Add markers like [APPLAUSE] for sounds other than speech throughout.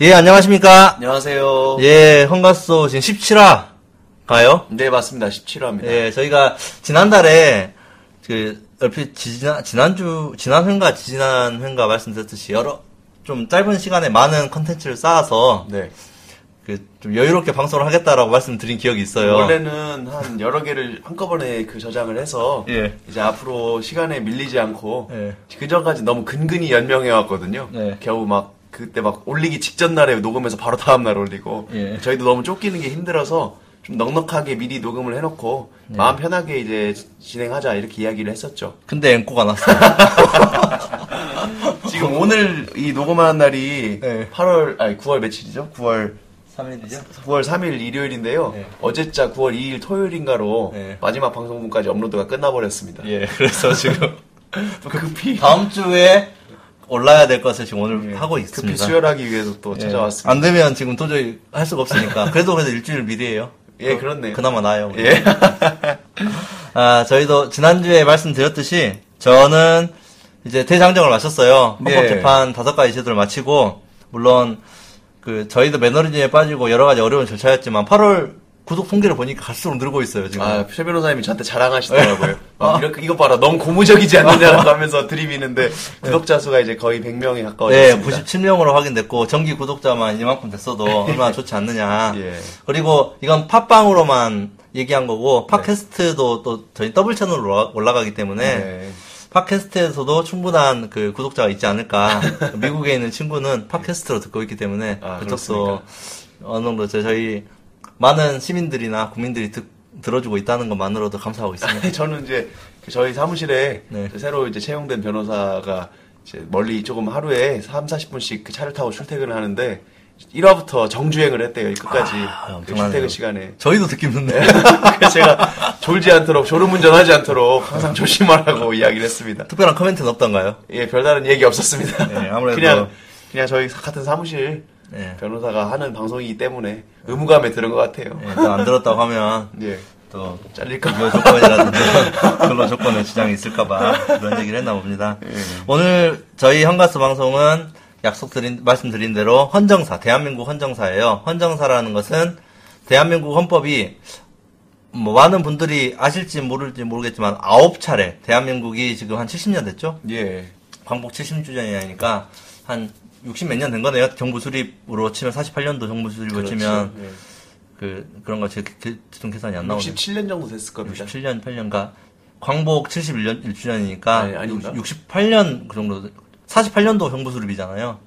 예, 안녕하십니까. 안녕하세요. 예, 헌가소 지금 17화 가요? 네, 맞습니다. 17화입니다. 예, 저희가 지난달에 그 얼핏 지난 지난주 지난 회인가 지난 회인가 말씀드렸듯이 여러 좀 짧은 시간에 많은 컨텐츠를 쌓아서 네. 그 좀 여유롭게 방송을 하겠다라고 말씀드린 기억이 있어요. 원래는 한 여러 개를 한꺼번에 그 저장을 해서 예. 이제 앞으로 시간에 밀리지 않고 예. 그 전까지 너무 근근히 연명해 왔거든요. 네. 겨우 막 그때 막 올리기 직전 날에 녹음해서 바로 다음 날 올리고 예. 저희도 너무 쫓기는 게 힘들어서 좀 넉넉하게 미리 녹음을 해놓고 네. 마음 편하게 이제 진행하자 이렇게 이야기를 했었죠. 근데 앵꼬가 났어요. [LAUGHS] 지금 오늘 이 녹음하는 날이 네. 8월 아니 9월 며칠이죠? 9월 3일이죠? 9월 3일 일요일인데요. 네. 어제자 9월 2일 토요일인가로 네. 마지막 방송분까지 업로드가 끝나버렸습니다. 예, 그래서 지금 [LAUGHS] 또 급히 다음 주에 올라야 될 것을 지금 오늘 하고 급히 있습니다. 수혈하기 위해서 또 예. 찾아왔습니다. 안 되면 지금 도저히 할 수가 없으니까. [LAUGHS] 그래도 그래도 일주일 미리에요. 예, 그렇네요. 그나마 나아요. 예. [LAUGHS] 아, 저희도 지난주에 말씀드렸듯이 저는 이제 대장정을 마쳤어요. 예. 헌법 재판 다섯 가지 제도를 마치고 물론 그 저희도 매너리즘에 빠지고 여러 가지 어려운 절차였지만 8월 구독 통계를 보니까 갈수록 늘고 있어요 지금. 아, 최 변호사님이 저한테 자랑하시더라고요. [LAUGHS] 막 이렇게, 이거 봐라, 너무 고무적이지 않느냐라고 하면서 드립이는데, 구독자 수가 이제 거의 100명이 네, 가까워졌습니다. 97명으로 확인됐고 정기 구독자만 이만큼 됐어도 [LAUGHS] 얼마나 좋지 않느냐. 예. 그리고 이건 팟빵으로만 얘기한 거고 팟캐스트도 또 저희 더블 채널로 올라- 올라가기 때문에 네. 팟캐스트에서도 충분한 그 구독자가 있지 않을까. 미국에 있는 친구는 팟캐스트로 듣고 있기 때문에 아, 그쪽도 어느 정도 저- 저희 많은 시민들이나 국민들이 듣, 들어주고 있다는 것만으로도 감사하고 있습니다. [LAUGHS] 저는 이제 그 저희 사무실에 네. 새로 이제 채용된 변호사가 이제 멀리 조금 하루에 3, 40분씩 그 차를 타고 출퇴근을 하는데 1화부터 정주행을 했대요. 끝까지. 아, 그. 출퇴근 시간에. 저희도 듣기 힘든데. [LAUGHS] 그래서 제가 졸지 않도록 졸음운전하지 않도록 항상 조심하라고 [LAUGHS] 이야기를 했습니다. 특별한 코멘트는 없던가요? 예, 별다른 얘기 없었습니다. 네, 아무래도- 그냥 그냥 저희 같은 사무실 네. 변호사가 하는 방송이기 때문에 의무감에 들은 것 같아요. 예, 또안 들었다고 하면 [LAUGHS] 예. 또 잘릴까 봐. 조건이라든지 근로 조건에 지장이 있을까 봐 그런 얘기를 했나 봅니다. 예. 오늘 저희 현가스 방송은 약속드린 말씀드린 대로 헌정사 대한민국 헌정사예요. 헌정사라는 것은 대한민국 헌법이 뭐 많은 분들이 아실지 모를지 모르겠지만 아홉 차례 대한민국이 지금 한 70년 됐죠? 예. 광복 70주년이니까 한 60 몇 년 된 거네요. 정부 수립으로 치면 48년도 정부 수립으로 치면 예. 그 그런 거제 대충 계산이 안 나오네요. 67년 정도 됐을 겁니다. 67년, 8년가 광복 71년 1주년이니까 아니, 아닌가? 68년 그 정도 48년도 정부 수립이잖아요.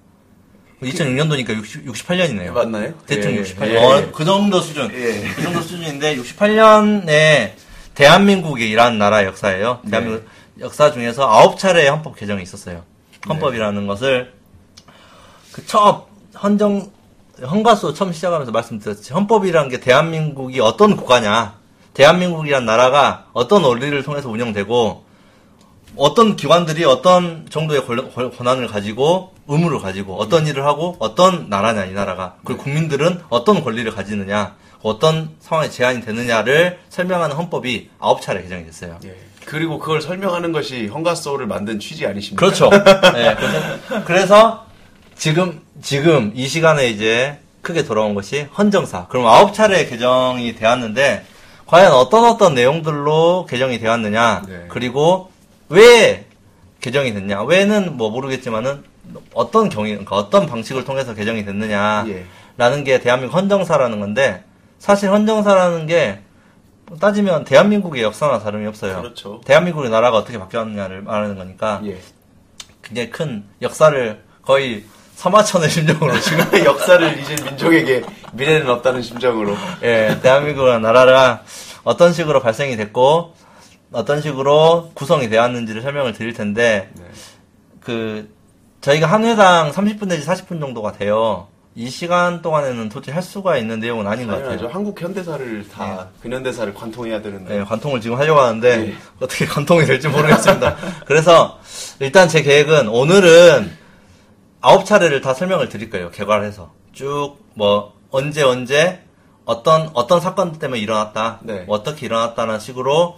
2006년도니까 60, 68년이네요. 네, 맞나요? 대충 예, 68년. 예. 어, 그 정도 수준. 예. 그 정도 수준인데 68년에 대한민국이라는 나라 역사예요. 네. 대한민국 역사 중에서 아홉 차례의 헌법 개정이 있었어요. 헌법이라는 네. 것을 그 처음 헌정 헌가수 처음 시작하면서 말씀드렸지 헌법이라는 게 대한민국이 어떤 국가냐, 대한민국이란 나라가 어떤 원리를 통해서 운영되고 어떤 기관들이 어떤 정도의 권한을 가지고 의무를 가지고 어떤 일을 하고 어떤 나라냐 이 나라가 그리고 국민들은 어떤 권리를 가지느냐 어떤 상황에 제한이 되느냐를 설명하는 헌법이 아홉 차례 개정이 됐어요. 예. 그리고 그걸 설명하는 것이 헌가소를 만든 취지 아니십니까? 그렇죠. 네, 그래서, 그래서 [LAUGHS] 지금 지금 이 시간에 이제 크게 돌아온 것이 헌정사. 그럼 아홉 차례 개정이 되었는데 과연 어떤 어떤 내용들로 개정이 되었느냐? 네. 그리고 왜 개정이 됐냐? 왜는 뭐 모르겠지만은 어떤 경위, 그러니까 어떤 방식을 통해서 개정이 됐느냐라는 예. 게 대한민국 헌정사라는 건데 사실 헌정사라는 게 따지면 대한민국의 역사나 다름이 없어요. 그렇죠. 대한민국의 나라가 어떻게 바뀌었느냐를 말하는 거니까 예. 굉장히 큰 역사를 거의 서마천의 심정으로 지금 [LAUGHS] 역사를 잊은 민족에게 미래는 없다는 심정으로. 예, 대한민국이라는 나라가 어떤 식으로 발생이 됐고 어떤 식으로 구성이 되었는지를 설명을 드릴 텐데 네. 그 저희가 한 회당 30분 내지 40분 정도가 돼요. 이 시간 동안에는 도저히 할 수가 있는 내용은 아닌 것. 같아요. 한국 현대사를 다 근현대사를 관통해야 되는데. 네, 관통을 지금 하려고 하는데 예. 어떻게 [LAUGHS] 관통이 될지 모르겠습니다. 그래서 일단 제 계획은 오늘은 아홉 차례를 다 설명을 드릴 거예요. 개괄해서 쭉 뭐 언제 언제 어떤 어떤 사건 때문에 일어났다, 네. 뭐 어떻게 일어났다는 식으로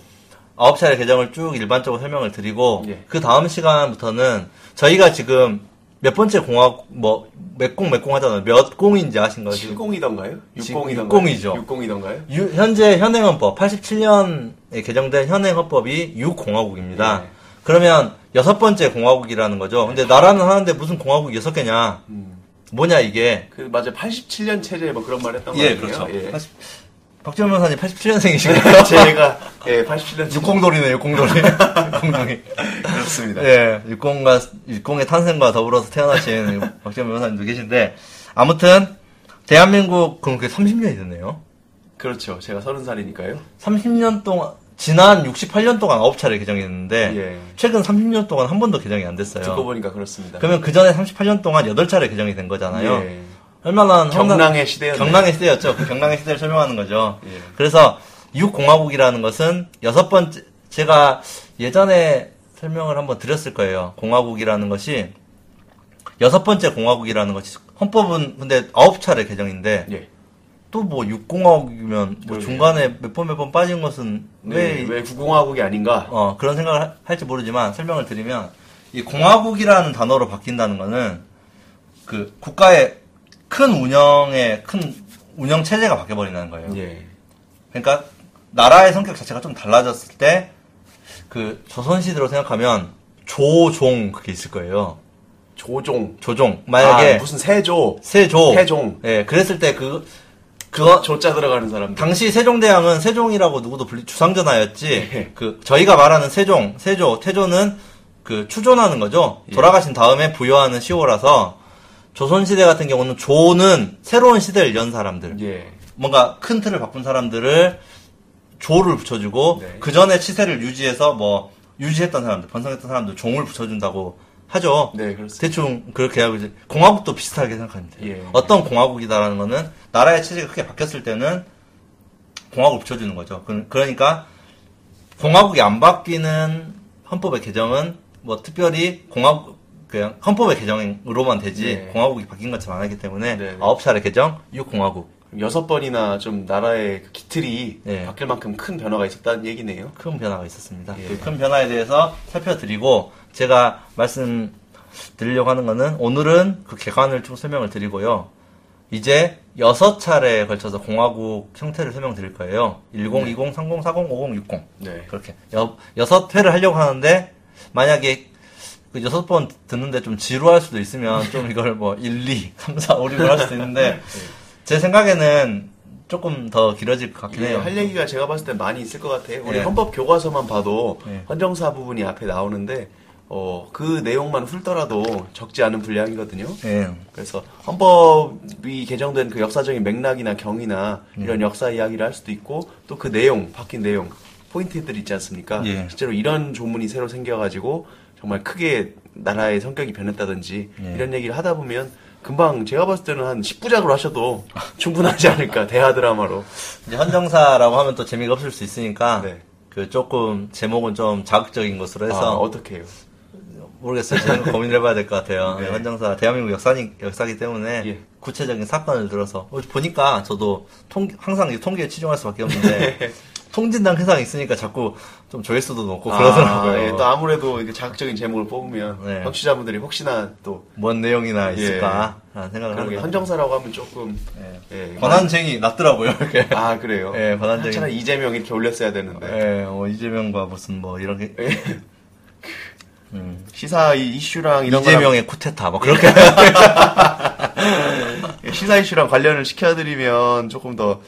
아홉 차례 개정을 쭉 일반적으로 설명을 드리고 예. 그 다음 시간부터는 저희가 지금 몇 번째 공화국 뭐몇 공 몇 공 하잖아요. 몇 공인지 아신가요? 지금 70이던가요? 지금 60이던가요? 60이죠. 60이던가요? 유- 현재 현행 헌법 87년에 개정된 현행 헌법이 6공화국입니다. 예. 그러면 여섯 번째 공화국이라는 거죠. 근데 나라는 하는데 무슨 공화국이 여섯 개냐? 음. 뭐냐 이게? 그 맞아요. 87년 체제 뭐 그런 말 했던 거 예, 아니에요? 그렇죠. 예. 80, 박지원 변호사님 87년생이시고요. 제가 예, 87년 체제. 육공돌이네, 육공돌이. [LAUGHS] 육공돌이. 그렇습니다. 예, 육공과, 육공의 탄생과 더불어서 태어나신 박지원 변호사님도 계신데, 아무튼, 대한민국, 그럼 그게 30년이 됐네요. 그렇죠. 제가 30살이니까요. 30년 동안, 지난 68년 동안 9차례 개정이 됐는데, 예. 최근 30년 동안 한 번도 개정이 안 됐어요. 듣고 보니까 그렇습니다. 그러면 그 전에 38년 동안 8차례 개정이 된 거잖아요. 예. 얼마나 경랑의 시대였네요. 경랑의 시대였죠. 그 경랑의 시대를 설명하는 거죠. 예. 그래서 육공화국이라는 것은 여섯 번째 제가 예전에 설명을 한번 드렸을 거예요. 공화국이라는 것이 여섯 번째 공화국이라는 것이 헌법은 근데 아홉 차례 개정인데 예. 또뭐 육공화국이면 뭐 그러게요. 중간에 몇 번 몇 번 빠진 것은 네, 왜왜 구공화국이 아닌가? 어, 그런 생각을 하- 할지 모르지만 설명을 드리면 이 공화국이라는 단어로 바뀐다는 거는 그 국가의 큰 운영의 큰 운영 체제가 바뀌어 버린다는 거예요. 예. 그러니까 나라의 성격 자체가 좀 달라졌을 때 그 조선시대로 생각하면 조종 그게 있을 거예요. 조종. 조종 만약에 아, 무슨 세조. 세조 세종. 예, 그랬을 때 그 그거 조자 들어가는 사람들. 당시 세종대왕은 세종이라고 누구도 불리 주상전하였지. 예. 그 저희가 말하는 세종, 세조, 태조는 그 추존하는 거죠. 예. 돌아가신 다음에 부여하는 시호라서 조선시대 같은 경우는 조는 새로운 시대를 연 사람들, 예. 뭔가 큰 틀을 바꾼 사람들을 조를 붙여주고 네. 그 전에 치세를 유지해서 뭐 유지했던 사람들, 번성했던 사람들 종을 붙여준다고 하죠. 네, 그렇습니다. 대충 그렇게 하고 이제 공화국도 비슷하게 돼요. 예. 어떤 공화국이다라는 거는 나라의 체제가 크게 바뀌었을 때는 공화국을 붙여주는 거죠. 그- 그러니까 공화국이 안 바뀌는 헌법의 개정은 뭐 특별히 공화국 그냥 헌법의 개정으로만 되지 예. 공화국이 바뀐 것처럼 안 하기 때문에 네, 네. 아홉 차례 개정 6공화국 여섯 번이나 좀 나라의 그 기틀이 예. 바뀔 만큼 큰 변화가 있었다는 얘기네요. 큰 변화가 있었습니다. 예. 그 큰 변화에 대해서 살펴드리고 제가 말씀드리려고 하는 거는 오늘은 그 개관을 좀 설명을 드리고요. 이제 여섯 차례에 걸쳐서 공화국 형태를 설명드릴 거예요. 10, 20, 30, 40, 50, 60. 네. 그렇게 여, 여섯 회를 하려고 하는데 만약에 그 여섯 번 듣는데 좀 지루할 수도 있으면 [LAUGHS] 좀 이걸 뭐 1, 2, 3, 4, 5, 6을 할 수도 있는데 제 생각에는 조금 더 길어질 것 같긴 예, 해요. 할 얘기가 제가 봤을 때 많이 있을 것 같아요. 우리 예. 헌법 교과서만 봐도 예. 헌정사 부분이 앞에 나오는데 어, 그 내용만 훑더라도 적지 않은 분량이거든요. 예. 그래서 헌법이 개정된 그 역사적인 맥락이나 경위나 예. 이런 역사 이야기를 할 수도 있고 또 그 내용, 바뀐 내용, 포인트들 있지 않습니까? 예. 실제로 이런 조문이 새로 생겨가지고 정말 크게 나라의 성격이 변했다든지 예. 이런 얘기를 하다 보면 금방 제가 봤을 때는 한 10부작으로 하셔도 [LAUGHS] 충분하지 않을까 대하 드라마로 이제 헌정사라고 하면 또 재미가 없을 수 있으니까 네. 그 조금 제목은 좀 자극적인 것으로 아, 해서 어떻게 해요? 모르겠어요. 제가 [LAUGHS] 고민을 해봐야 될 것 같아요. 네. 헌정사 대한민국 역사니 역사기 때문에 예. 구체적인 사건을 들어서 어, 보니까 저도 통 항상 이 통계에 치중할 수밖에 없는데 [LAUGHS] 통진당 회상이 있으니까 자꾸 좀 조회수도 높고 그러더라고요. 아, 예, 또 아무래도 이게 자극적인 제목을 뽑으면 네. 청취자분들이 혹시나 또 뭔 내용이나 예. 있을까라는 생각을 하게 헌정사라고 하면 조금 예. 예, 권한쟁이 낮더라고요. 이렇게. 아 그래요? 예, 권한쟁이. 차라리 이재명 이렇게 올렸어야 되는데 예, 뭐 이재명과 무슨 뭐 이런 게 예. [LAUGHS] 음, 시사 이- 이슈랑 이런 이재명의 쿠데타 뭐 그렇게 거랑 [LAUGHS] 시사 이슈랑 관련을 시켜드리면 조금 더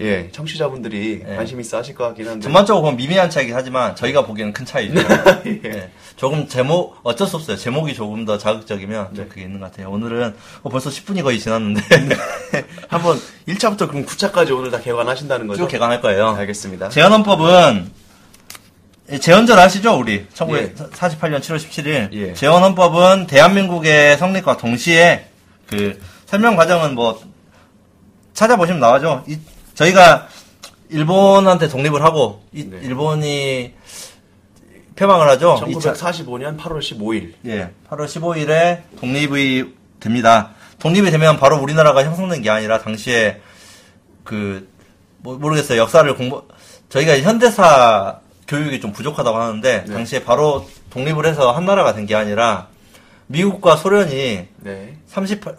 예, 청취자분들이 예. 관심 있어 하실 것 같긴 한데 전반적으로 보면 미미한 차이긴 하지만 저희가 보기에는 큰 차이죠. [LAUGHS] 예. 조금 제목 어쩔 수 없어요. 제목이 조금 더 자극적이면 좀 네. 그게 있는 것 같아요. 오늘은 어, 벌써 10분이 거의 지났는데 [LAUGHS] 한번 1차부터 그럼 9차까지 오늘 다 개관하신다는 거죠? 쭉 개관할 거예요. 알겠습니다. 재헌헌법은 재헌절 아시죠 우리 1948년 예. 7월 17일 예. 재헌헌법은 대한민국의 성립과 동시에 그 설명 과정은 뭐 찾아보시면 나와죠. 이- 저희가 일본한테 독립을 하고 이- 네. 일본이 폐망을 하죠. 1945년 8월 15일. 예, 8월 15일에 독립이 됩니다. 독립이 되면 바로 우리나라가 형성된 게 아니라 당시에 그 뭐, 모르겠어요. 역사를 공부 저희가 현대사 교육이 좀 부족하다고 하는데 네. 당시에 바로 독립을 해서 한 나라가 된 게 아니라 미국과 소련이 네. 38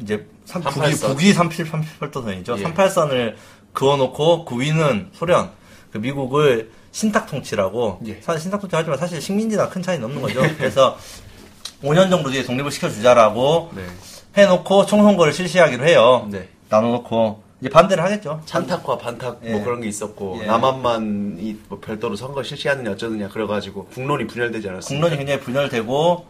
이제 삼- 북이 38선. 북이 37 38도선이죠. 예. 38선을 그어놓고 그 위는 소련, 그 미국을 신탁 통치라고 예. 사실 신탁 통치 하지만 사실 식민지나 큰 차이는 없는 거죠. 그래서 [LAUGHS] 5년 정도 뒤에 독립을 시켜주자라고 네. 해놓고 총선거를 실시하기로 해요. 네. 나눠놓고 이제 반대를 하겠죠. 찬탁과 반탁 예. 뭐 그런 게 있었고 예. 남한만 이 뭐 별도로 선거 실시하느냐 어쩌느냐 그래가지고 국론이 분열되지 않았습니까? 국론이 굉장히 분열되고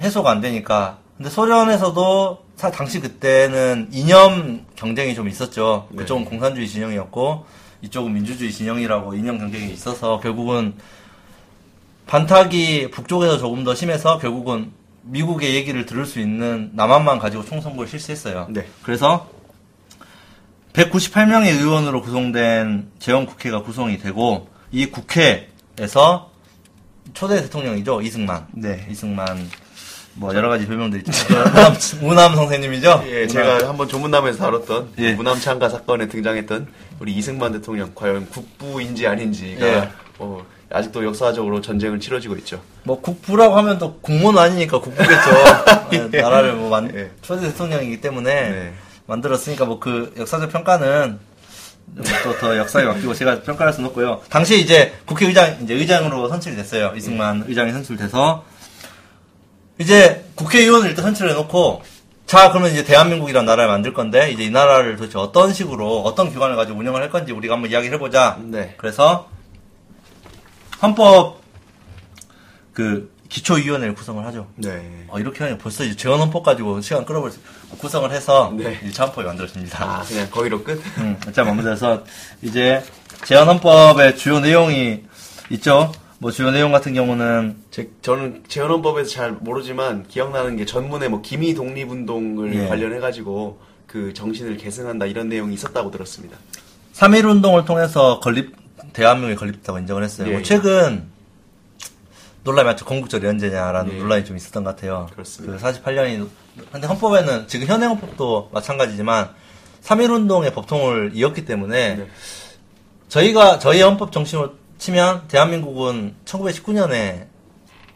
해소가 안 되니까. 근데 소련에서도 사- 당시 그때는 이념 경쟁이 좀 있었죠. 네. 그쪽은 공산주의 진영이었고 이쪽은 민주주의 진영이라고 이념 경쟁이 있어서 결국은 반탁이 북쪽에서 조금 더 심해서 결국은 미국의 얘기를 들을 수 있는 남한만 가지고 총선거를 실시했어요. 네. 그래서 198명의 의원으로 구성된 재헌국회가 구성이 되고 이 국회에서 초대 대통령이죠 이승만. 네. 이승만 뭐 여러 가지 별명들이 있죠. 무남, 무남 선생님이죠. 예, 무남. 제가 한번 조문남에서 다뤘던 예. 무남창가 사건에 등장했던 우리 이승만 대통령 과연 국부인지 아닌지가 예. 어, 아직도 역사적으로 전쟁을 치러지고 있죠. 뭐 국부라고 하면 또 국무는 아니니까 국부겠죠. [LAUGHS] 예, 나라를 뭐 만, 예. 초대 대통령이기 때문에 네. 만들었으니까 뭐 그 역사적 평가는 또 더 역사에 맡기고 제가 평가할 수는 없고요. 당시에 이제 국회의장 이제 의장으로 선출이 됐어요. 이승만 의장이 선출돼서 이제 국회의원을 일단 선출해 놓고 자 그러면 이제 대한민국이라는 나라를 만들 건데 이제 이 나라를 도대체 어떤 식으로 어떤 기관을 가지고 운영을 할 건지 우리가 한번 이야기를 해보자. 네. 그래서 헌법 그 기초위원회를 구성을 하죠. 네. 어, 이렇게 하면 벌써 이제 재헌헌법 가지고 시간 끌어버릴 수, 구성을 해서 네. 이제 헌법이 만들어집니다. 아, 그냥 거기로 끝? 음, 자, 마무리해서 이제 재헌헌법의 주요 내용이 있죠. 뭐 주요 내용 같은 경우는 제, 저는 재헌헌법에서 잘 모르지만 기억나는 게 전문에 뭐 기미 독립 운동을 예. 관련해 가지고 그 정신을 계승한다 이런 내용이 있었다고 들었습니다. 3.1 운동을 통해서 건립, 대한민국이 건립됐다고 인정을 했어요. 예, 뭐 예. 최근 논란이 많죠. 건국절이 언제냐라는 예. 논란이 좀 있었던 것 같아요. 그렇습니다. 그 48년이, 근데 헌법에는 지금 현행 헌법도 마찬가지지만 3.1 운동의 법통을 이었기 때문에 네. 저희가 저희 헌법 정신으로 치면 대한민국은 1919년에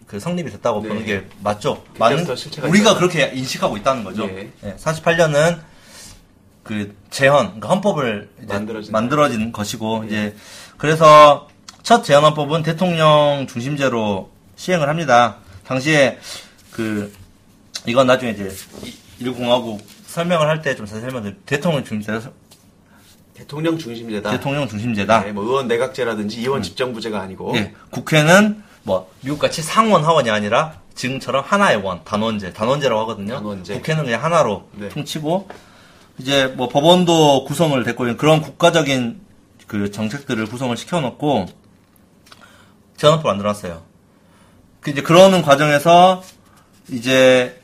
그 성립이 됐다고 네. 보는 게 맞죠. 실체가 우리가 있었죠. 그렇게 인식하고 있다는 거죠. 예. 48년은 그 재헌, 그러니까 헌법을 만들어진 만들어진 것이고 이제 그래서 첫 재헌헌법은 대통령 중심제로 시행을 합니다. 당시에 그 이건 나중에 이제 이- 일공화국 설명을 할 때 좀 자세히 설명드릴 대통령 중심제 대통령 중심제다. 대통령 중심제다. 네, 뭐 의원 내각제라든지 의원 집정부제가 아니고 예, 국회는 뭐 미국같이 상원 하원이 아니라 지금처럼 하나의 원 단원제 단원제라고 하거든요. 단원제. 국회는 그냥 하나로 네. 통치고 이제 뭐 법원도 구성을 됐고 그런 국가적인 그 정책들을 구성을 시켜놓고 재헌헌법 만들어놨어요. 그 이제 그러는 과정에서 이제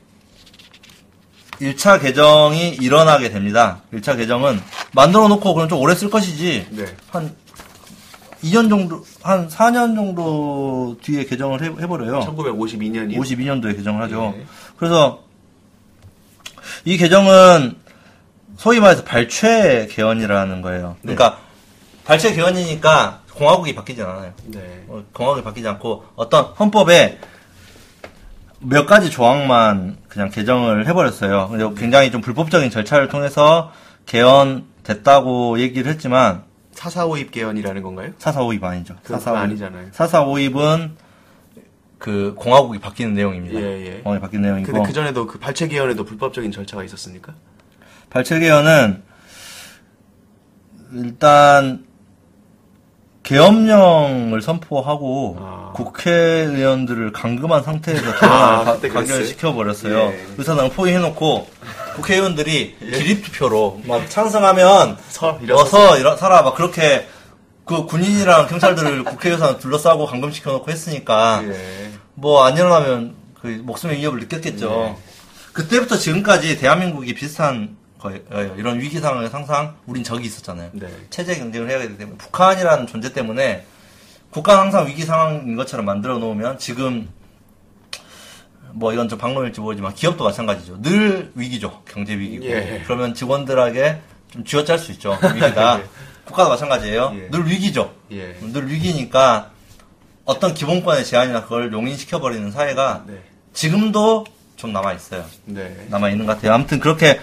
1차 개정이 일어나게 됩니다. 1차 개정은 만들어 놓고 그럼 좀 오래 쓸 것이지 네. 한 2년 정도, 한 4년 정도 뒤에 개정을 해, 해버려요. 1952년이요. 52년도에 개정을 하죠. 예. 그래서 이 개정은 소위 말해서 발췌 개헌이라는 거예요. 네. 그러니까 발췌 개헌이니까 공화국이 바뀌진 않아요. 네. 어, 공화국이 바뀌지 않고 어떤 헌법에 몇 가지 조항만 그냥 개정을 해버렸어요. 근데 굉장히 좀 불법적인 절차를 통해서 개헌됐다고 얘기를 했지만 사사오입 개헌이라는 건가요? 사사오입 아니죠. 사사오입. 아니잖아요. 사사오입은 그 공화국이 바뀌는 내용입니다. 예, 예. 공화국이 바뀌는 내용이고 근데 그 전에도 그 발췌 개헌에도 불법적인 절차가 있었습니까? 발췌 개헌은 일단 계엄령을 선포하고 아. 국회의원들을 감금한 상태에서 아, 개헌을 그때 가, 그랬어요? 시켜버렸어요. 예. 의사당을 포위해놓고 국회의원들이 기립투표로 막 찬성하면 서 일어서 어서 일어 서라 막 그렇게 그 군인이랑 경찰들을 [LAUGHS] 국회의사 둘러싸고 감금시켜놓고 했으니까 예. 뭐안 일어나면 그 목숨의 위협을 느꼈겠죠. 네. 그때부터 지금까지 대한민국이 비슷한 거예요. 이런 위기 상황에서 항상 우린 적이 있었잖아요. 네. 체제 경쟁을 해야 되기 때문에 북한이라는 존재 때문에 국가는 항상 위기 상황인 것처럼 만들어 놓으면 지금 뭐 이건 좀 방법일지 모르지만 기업도 마찬가지죠. 늘 위기죠. 경제 위기고. 예. 그러면 직원들에게 좀 쥐어짤 수 있죠. 위기다. [LAUGHS] 예. 국가도 마찬가지예요. 예. 늘 위기죠. 예. 늘 위기니까 어떤 기본권의 제한이나 그걸 용인시켜버리는 사회가 네. 지금도 좀 남아 있어요. 네. 남아 있는 것 같아요. 아무튼 그렇게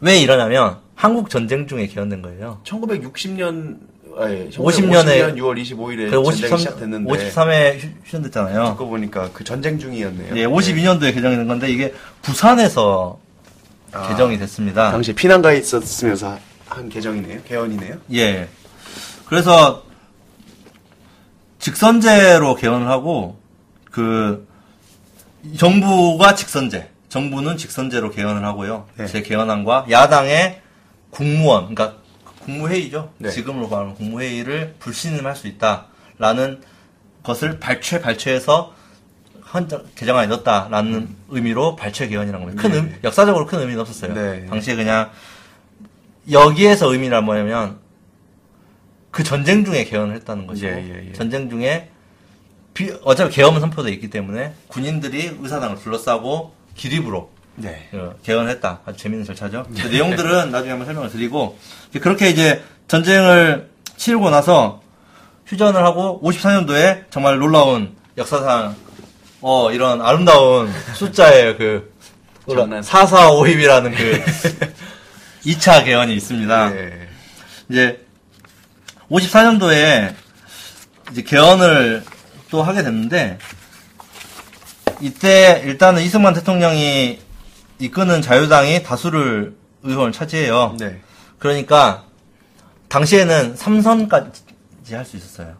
왜 이러냐면 한국 전쟁 중에 개헌된 거예요. 1960년 아니, 50 년에 50년 6월 25일에 그 전쟁이 53, 시작됐는데 53회 휴전됐잖아요. 듣고 보니까 그 전쟁 중이었네요. 예, 52년도에 개정이 된 건데 이게 부산에서 아, 개정이 됐습니다. 당시 피난가 있었으면서 한 개정이네요. 개헌이네요. 예. 그래서 직선제로 개헌을 하고 그 정부가 직선제, 정부는 직선제로 개헌을 하고요. 네. 제 개헌안과 야당의 국무원, 그러니까 국무회의죠. 네. 지금으로 말하면 국무회의를 불신임할 수 있다라는 것을 발췌 발췌해서 개정안에 넣었다라는 의미로 발췌 개헌이라는 겁니다. 큰 네. 의, 역사적으로 큰 의미는 없었어요. 네. 당시에 그냥 여기에서 의미란 뭐냐면 그 전쟁 중에 개헌을 했다는 것이고 예, 예, 예. 전쟁 중에 비- 어차피 계엄은 선포돼 있기 때문에 군인들이 의사당을 둘러싸고 기립으로 네. 어, 개헌했다. 아주 재밌는 절차죠. 그 내용들은 나중에 한번 설명을 드리고 그렇게 이제 전쟁을 치르고 나서 휴전을 하고 54년도에 정말 놀라운 역사상 어 이런 아름다운 숫자의 그 장난. 4452이라는 그 [LAUGHS] 2차 개헌이 있습니다. 네. 이제 54년도에 이제 개헌을 또 하게 됐는데 이때 일단은 이승만 대통령이 이끄는 자유당이 다수를 의원을 차지해요. 네. 그러니까 당시에는 3선까지 할 수 있었어요.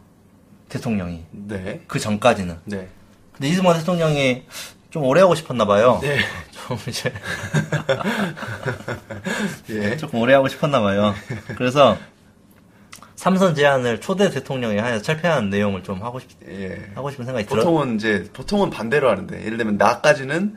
대통령이 네. 그 전까지는. 네. 근데 이승만 대통령이 좀 오래 하고 싶었나 봐요. 네. [LAUGHS] 좀 이제 [LAUGHS] 예. 조금 오래 하고 싶었나 봐요. 그래서 삼선 제안을 초대 대통령이 하여 철폐하는 내용을 좀 하고 싶 예. 하고 싶은 생각이 들어. 보통은 이제 보통은 반대로 하는데 예를 들면 나까지는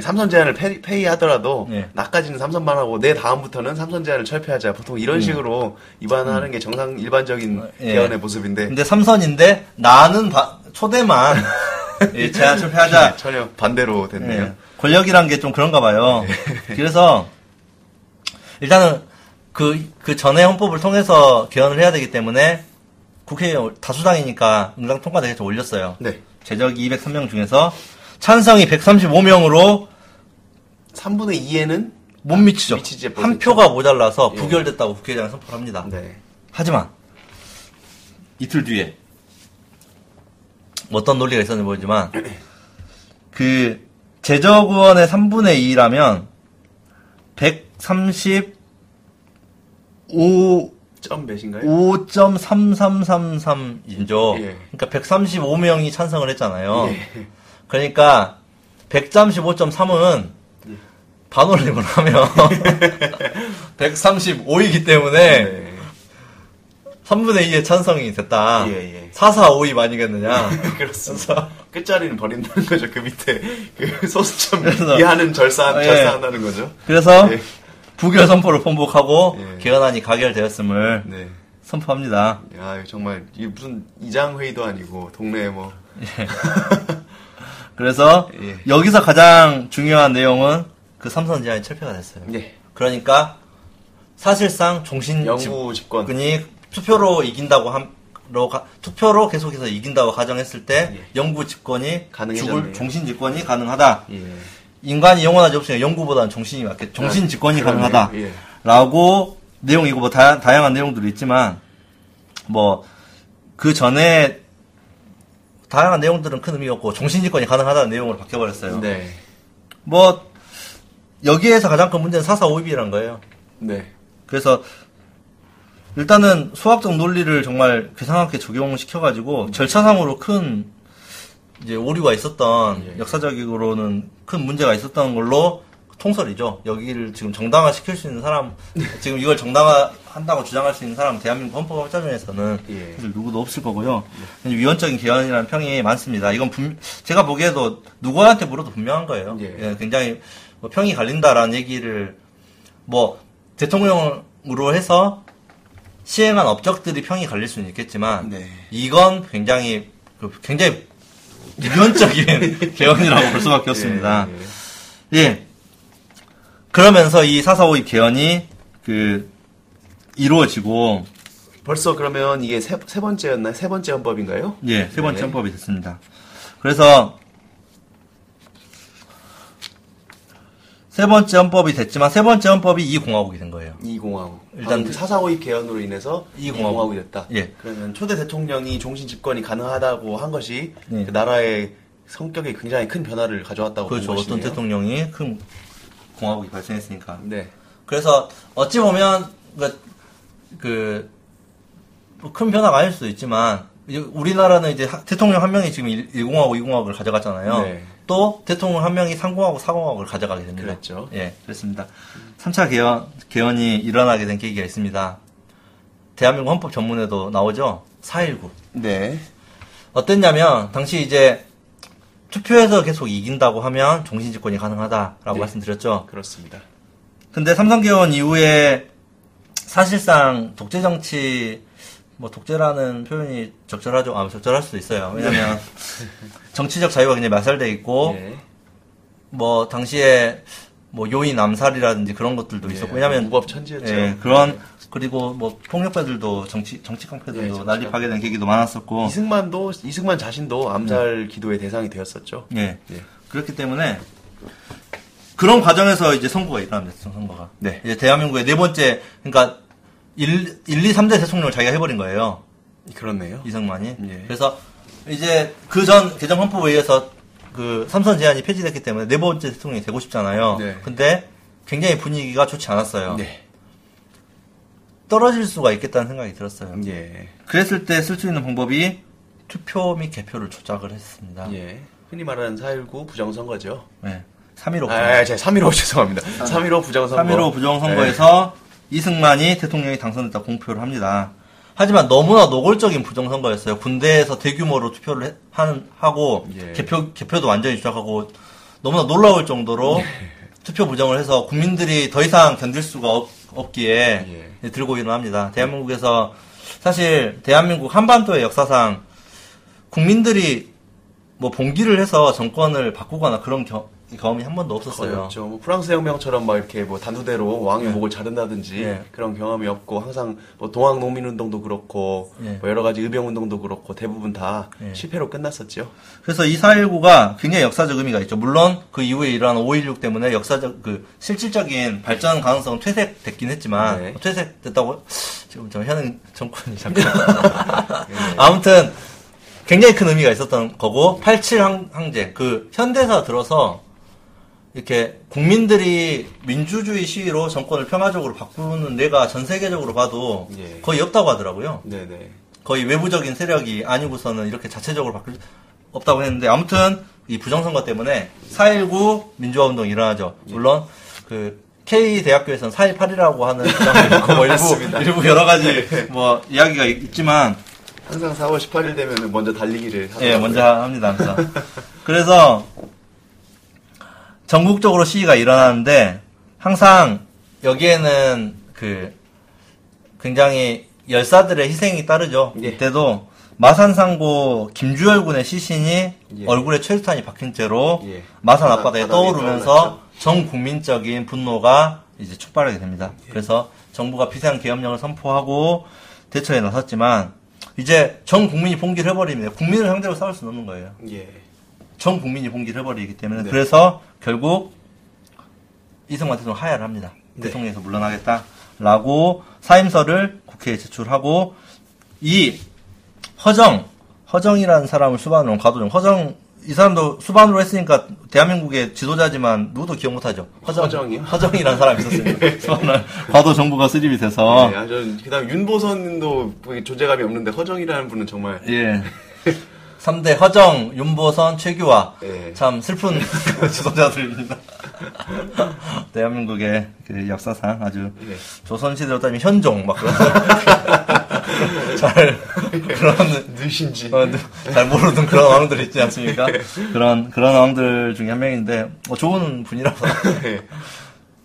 삼선 제한을 페이, 페이하더라도 예. 나까지는 삼선만 하고 내 다음부터는 삼선 제한을 철폐하자 보통 이런 식으로 입안하는 게 정상 일반적인 음. 예. 개헌의 모습인데 근데 삼선인데 나는 바- 초대만 [LAUGHS] 예, 제안 철폐하자. 네, 전혀 반대로 됐네요. 예. 권력이란 게 좀 그런가 봐요. 그래서 일단은 그, 그 전에 헌법을 통해서 개헌을 해야 되기 때문에 국회에 다수당이니까 응당 통과되게 좀 올렸어요. 네. 제적이 203명 중에서 찬성이 135명으로 3분의 2에는 못 미치죠. 미치지 한. 표가 모자라서 예. 부결됐다고 국회의장이 선포를 합니다. 네. 하지만 이틀 뒤에 어떤 논리가 있었는지 모르지만 [CLEARS THROAT] 그 제적 의원의 3분의 2라면 135점 몇인가요? 5.3333이죠. 예. 그러니까 135명이 찬성을 했잖아요. 예. 그러니까 135.3은 예. 반올림을 하면 135이기 때문에 네. 3분의 2의 찬성이 됐다. 예, 예. 4, 4, 5, 2 아니겠느냐. [LAUGHS] 그렇습니다. 끝자리는 버린다는 거죠. 그 밑에 그 [LAUGHS] 소수점 이하는 절사 예. 절사한다는 거죠. 그래서 예. 부결 선포를 번복하고 예. 개헌안이 가결되었음을 네. 선포합니다. 야 정말 이게 무슨 이장 회의도 아니고 동네에 뭐 [LAUGHS] 그래서 예. 여기서 가장 중요한 내용은 그 삼선 제한이 철폐가 됐어요. 예. 그러니까 사실상 종신 영구 집권 집권이 투표로 이긴다고 함 로 가- 투표로 계속해서 이긴다고 가정했을 때 예. 영구 집권이 가능해졌네요. 죽을 종신 집권이 가능하다. 예. 인간이 영원하지 없으니까 영구보다는 종신이 맞겠. 종신 집권이 그러네요. 가능하다. 예. 라고 내용이고 뭐 다, 다양한 내용들이 있지만 뭐 그 전에 다양한 내용들은 큰 의미가 없고 종신 집권이 가능하다는 내용으로 바뀌어 버렸어요. 네. 뭐 여기에서 가장 큰 문제는 사사오입이라는 거예요. 네. 그래서 일단은 수학적 논리를 정말 괴상하게 적용시켜가지고 절차상으로 큰 이제 오류가 있었던 예. 역사적으로는 큰 문제가 있었던 걸로 통설이죠. 여기를 지금 정당화 시킬 수 있는 사람, [LAUGHS] 지금 이걸 정당화 한다고 주장할 수 있는 사람, 대한민국 헌법학자 중에서는 예. 누구도 없을 거고요. 위헌적인 개헌이라는 평이 많습니다. 이건 분- 제가 보기에도 누구한테 물어도 분명한 거예요. 예. 예, 굉장히 뭐 평이 갈린다라는 얘기를 뭐 대통령으로 해서 시행한 업적들이 평이 갈릴 수는 있겠지만 네. 이건 굉장히 그 굉장히 위헌적인 [LAUGHS] 개헌이라고 볼 수밖에 없습니다. 예, 예. 예. 그러면서 이 사사오입 개헌이 그 이루어지고 벌써 그러면 이게 세, 세 번째였나요? 세 번째 헌법인가요? 예, 세 번째 네. 헌법이 됐습니다. 그래서 세 번째 헌법이 됐지만 세 번째 헌법이 이 공화국이 된 거예요. 이 공화국. 일단 그 사사오입 개헌으로 인해서 이이 공화국. 공화국이 됐다. 예. 그러면 초대 대통령이 종신 집권이 가능하다고 한 것이 예. 그 나라의 성격에 굉장히 큰 변화를 가져왔다고 그렇죠. 본 어떤 것이네요. 대통령이 큰 공화국이 발생했으니까. 네. 그래서 어찌 보면 그큰 변화가 아닐 수도 있지만 우리나라는 이제 하- 대통령 한 명이 지금 1, 공화국 2공화국을 가져갔잖아요. 네. 또 대통령 한 명이 3공화국, 4공화국을 가져가게 됩니다. 그랬죠. 예, 그렇습니다. 3차 개헌, 개헌이 일어나게 된 계기가 있습니다. 대한민국 헌법 전문에도 나오죠. 4.19. 네. 어땠냐면 당시 이제 투표에서 계속 이긴다고 하면 종신집권이 가능하다라고 네. 말씀드렸죠. 그렇습니다. 근데 삼성개헌 이후에 사실상 독재 정치 뭐 독재라는 표현이 적절하죠. 아, 적절할 수도 있어요. 왜냐면 [LAUGHS] 정치적 자유가 굉장히 말살돼 있고 예. 뭐 당시에 뭐 요인 암살이라든지 그런 것들도 있었고 예, 왜냐면 무법 천지였죠. 예, 그런 그리고 뭐 폭력배들도 정치 정치 깡패들도 예, 정치 난립하게 된 계기도 많았었고 이승만도 이승만 자신도 암살 기도의 대상이 되었었죠. 예. 예. 그렇기 때문에 그런 과정에서 이제 선거가 일어납니다. 선거가. 네. 이제 대한민국의 네 번째 그러니까 1, 1 2, 3대 대통령을 자기가 해버린 거예요. 그렇네요. 이승만이. 예. 그래서 이제 그 전 개정 헌법에 의해서 그 삼선 제한이 폐지됐기 때문에 네 번째 대통령이 되고 싶잖아요. 네. 근데 굉장히 분위기가 좋지 않았어요. 네. 떨어질 수가 있겠다는 생각이 들었어요. 예. 그랬을 때 쓸 수 있는 방법이 투표 및 개표를 조작을 했습니다. 예. 흔히 말하는 4.19 부정선거죠. 네. 3.15. 아, 제가 3.15 죄송합니다. 3.15 부정선거. 3.15 부정선거에서 이승만이 대통령이 당선됐다 공표를 합니다. 하지만 너무나 노골적인 부정선거였어요. 군대에서 대규모로 투표를 해- 하는, 하고, 예. 개표, 개표도 완전히 조작하고, 너무나 놀라울 정도로 투표 부정을 해서 국민들이 더 이상 견딜 수가 없, 기에 예. 들고 일어납니다. 대한민국에서 사실 대한민국 한반도의 역사상 국민들이 뭐 봉기를 해서 정권을 바꾸거나 그런 겨- 경험이 한 번도 없었어요. 뭐 프랑스 혁명처럼 막 이렇게 뭐 단두대로 왕의 예. 목을 자른다든지 예. 그런 경험이 없고 항상 뭐 동학 농민 운동도 그렇고 예. 뭐 여러 가지 의병 운동도 그렇고 대부분 다 예. 실패로 끝났었죠. 그래서 이 4.19가 굉장히 역사적 의미가 있죠. 물론 그 이후에 일어난 5.16 때문에 역사적, 그, 실질적인 발전 가능성은 퇴색됐긴 했지만, 네. 어, 퇴색됐다고, 지금 저 현행 정권이 잠깐. [LAUGHS] 아무튼, 굉장히 큰 의미가 있었던 거고, 87 항, 항쟁, 그, 현대사 들어서, 이렇게 국민들이 민주주의 시위로 정권을 평화적으로 바꾸는 데가 전 세계적으로 봐도 예. 거의 없다고 하더라고요. 네네. 거의 외부적인 세력이 아니고서는 이렇게 자체적으로 바뀔 수 없다고 했는데 아무튼 이 부정선거 때문에 4.19 민주화 운동이 일어나죠. 물론 그 K 대학교에서는 4.18이라고 하는 주장도 있고 뭐 일부. [LAUGHS] 일부 여러 가지 뭐 이야기가 있지만 항상 4월 18일 되면 먼저 달리기를 하더라고요. 예 먼저 합니다 항상. [LAUGHS] 그래서 전국적으로 시위가 일어나는데 항상 여기에는 그 굉장히 열사들의 희생이 따르죠. 예. 이때도 마산상고 김주열 군의 시신이 예. 얼굴에 최루탄이 박힌 채로 예. 마산 바다- 앞바다에 바다에 떠오르면서. 전 국민적인 분노가 이제 촉발하게 됩니다. 그래서 정부가 비상 계엄령을 선포하고 대처에 나섰지만 이제 전 국민이 봉기를 해버리면 국민을 상대로 싸울 수는 없는 거예요. 예. 전 국민이 봉기를 해버리기 때문에 네. 그래서 결국 이승만 대통령 하야를 합니다. 네. 대통령에서 물러나겠다라고 사임서를 국회에 제출하고 이 허정 허정이라는 사람을 수반으로 한 과도정 허정 이 사람도 수반으로 했으니까 대한민국의 지도자지만 누구도 기억 못하죠. 허정, 허정이요? 허정이라는 사람이 있었습니다. [LAUGHS] 수반을 과도 정부가 수립이 돼서 네, 아, 전 그다음 윤보선도 뭐 존재감이 없는데 허정이라는 분은 정말 예. 3대 허정, 윤보선, 최규화. 예. 참 슬픈 [LAUGHS] 지도자들입니다. [LAUGHS] 대한민국의 그 역사상 아주 예. 조선시대로 따지면 현종, 막 그런. [LAUGHS] 잘, 그런, 느신지 어, 잘 모르는 그런 왕들 있지 않습니까? 그런, 그런 왕들 중에 한 명인데, 뭐 좋은 분이라서. 네.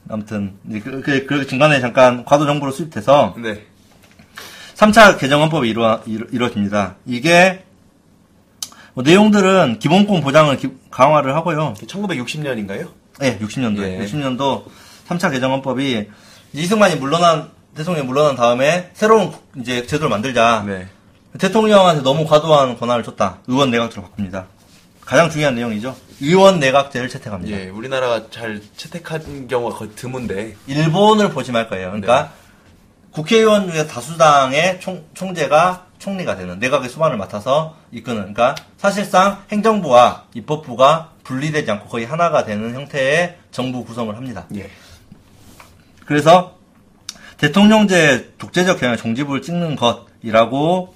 아무튼, 이제 그, 그, 그 중간에 잠깐 과도 정부로 수립돼서, 네. 3차 개정헌법이 이루어, 이루, 이루어집니다. 이게, 뭐 내용들은 기본권 보장을 기- 강화를 하고요. 1960년인가요? 네, 60년도에. 예. 60년도 3차 개정헌법이 이승만이 물러난, 대통령이 물러난 다음에 새로운 국- 이제 제도를 만들자. 네. 대통령한테 너무 과도한 권한을 줬다. 의원 내각제로 바꿉니다. 가장 중요한 내용이죠. 의원 내각제를 채택합니다. 예, 우리나라가 잘 채택한 경우가 거의 드문데. 일본을 보시면 할 거예요. 그러니까 국회의원 중에 다수당의 총, 총재가 총리가 되는 내각의 수반을 맡아서 이끄는 그러니까 사실상 행정부와 입법부가 분리되지 않고 거의 하나가 되는 형태의 정부 구성을 합니다. 예. 그래서 대통령제 독재적 경향 종지부를 찍는 것이라고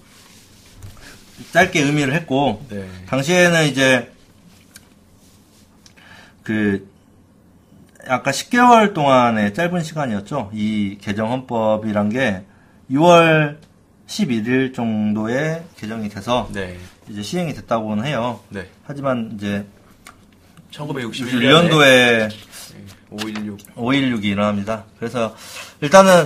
짧게 의미를 했고 네. 당시에는 이제 그 아까 10개월 동안의 짧은 시간이었죠. 이 개정 헌법이란 게 6월 11일 정도에 개정이 돼서 네. 이제 시행이 됐다고는 해요. 네. 하지만 이제 1961년도에 1년도에 516. 5.16이 일어납니다. 그래서 일단은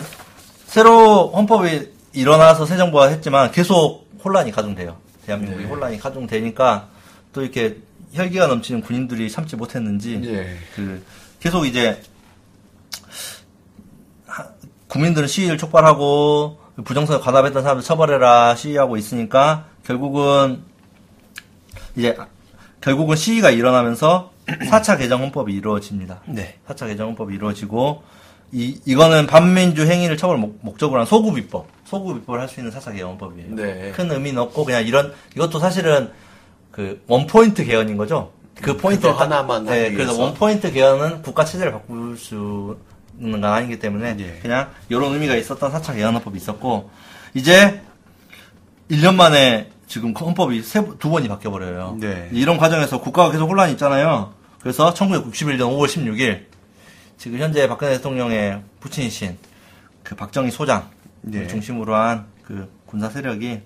새로 헌법이 일어나서 새 정부가 했지만 계속 혼란이 가중돼요. 대한민국이 네. 혼란이 가중되니까 또 이렇게 혈기가 넘치는 군인들이 참지 못했는지 예. 그 계속 이제 하- 국민들은 시위를 촉발하고 부정선거 관합했던 사람들 처벌해라 시위하고 있으니까 결국은 이제 결국은 시위가 일어나면서 [CLEARS THROAT] 4차 개정 헌법이 이루어집니다. 네. 4차 개정 헌법이 이루어지고 이 이거는 반민주 행위를 처벌 목, 목적으로 한 소급 입법, 소급 입법을 할 수 있는 4차 개정 헌법이에요. 네. 큰 의미는 없고 그냥 이런 이것도 사실은 그 원포인트 개헌인 거죠. 그 포인트 하나만 네, 그래서. 원포인트 개헌은 국가 체제를 바꿀 수 있는 건 아니기 때문에 예. 그냥 이런 의미가 있었던 4차 개헌 헌법이 있었고 이제 1년 만에 지금 헌법이 세, 두 번이 바뀌어 버려요. 네. 이런 과정에서 국가가 계속 혼란이 있잖아요. 그래서 1961년 5월 16일 지금 현재 박근혜 대통령의 부친이신 그 박정희 소장 네. 중심으로 한 그 군사 세력이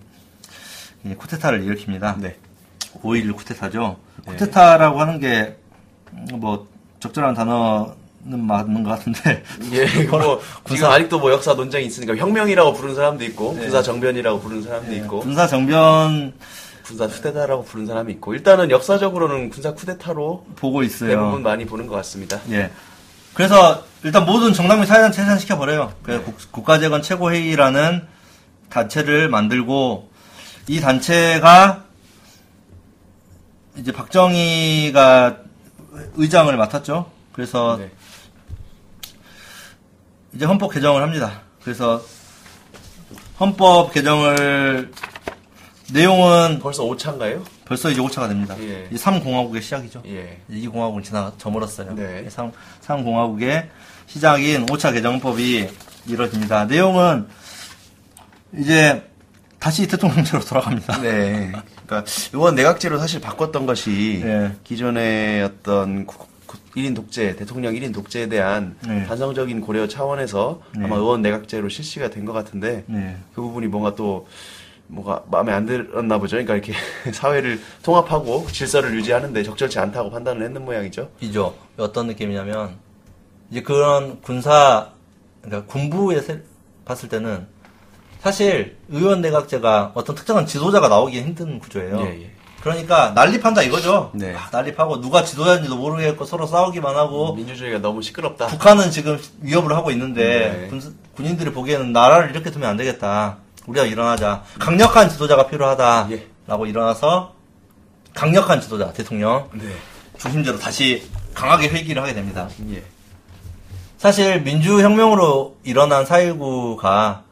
이 쿠데타를 일으킵니다. 네. 5.11 쿠데타죠. 네. 쿠데타라고 하는 게 뭐 적절한 단어는 맞는 것 같은데 예, [LAUGHS] 뭐, 군사- 아직도 뭐 역사 논쟁이 있으니까 혁명이라고 부르는 사람도 있고, 네. 군사 정변이라고 부르는 사람도 있고, 군사 정변 군사 쿠데타라고 부르는 사람이 있고, 일단은 역사적으로는 군사 쿠데타로 보고 있어요. 대부분 많이 보는 것 같습니다. 예. 그래서 일단 모든 정당민 사회단체 해산시켜 버려요. 그래서 네. 국- 국가재건 최고회의라는 단체를 만들고 이 단체가 이제 박정희가 의장을 맡았죠. 그래서 네. 이제 헌법 개정을 합니다. 그래서 헌법 개정을 내용은 벌써 5차인가요? 벌써 이제 5차가 됩니다. 예. 이 3공화국의 시작이죠. 예. 이 공화국은 지나 저물었어요. 네. 3, 삼공화국의 시작인 5차 개정법이 이루어집니다. 내용은 이제 다시 대통령제로 돌아갑니다. 네. 그러니까 의원 내각제로 사실 바꿨던 것이 네. 기존의 어떤 1인 독재, 대통령 1인 독재에 대한 네. 반성적인 고려 차원에서 네. 아마 의원 내각제로 실시가 된 것 같은데 네. 그 부분이 뭔가 또 뭐가 마음에 안 들었나 보죠. 그러니까 이렇게 [LAUGHS] 사회를 통합하고 질서를 유지하는데 적절치 않다고 판단을 했는 모양이죠. 이죠. 어떤 느낌이냐면 이제 그런 군사 그러니까 군부에 세- 봤을 때는 사실 의원 내각제가 어떤 특정한 지도자가 나오기 힘든 구조예요. 예, 예. 그러니까 난립한다 이거죠. 네. 막 난립하고 누가 지도자인지도 모르겠고 서로 싸우기만 하고 민주주의가 너무 시끄럽다. 북한은 지금 위협을 하고 있는데 네. 군, 군인들이 보기에는 나라를 이렇게 두면 안 되겠다. 우리가 일어나자. 강력한 지도자가 필요하다. 예. 라고 일어나서 강력한 지도자 대통령 네. 중심제로 다시 강하게 회기를 하게 됩니다. 예. 사실 민주혁명으로 일어난 4.19가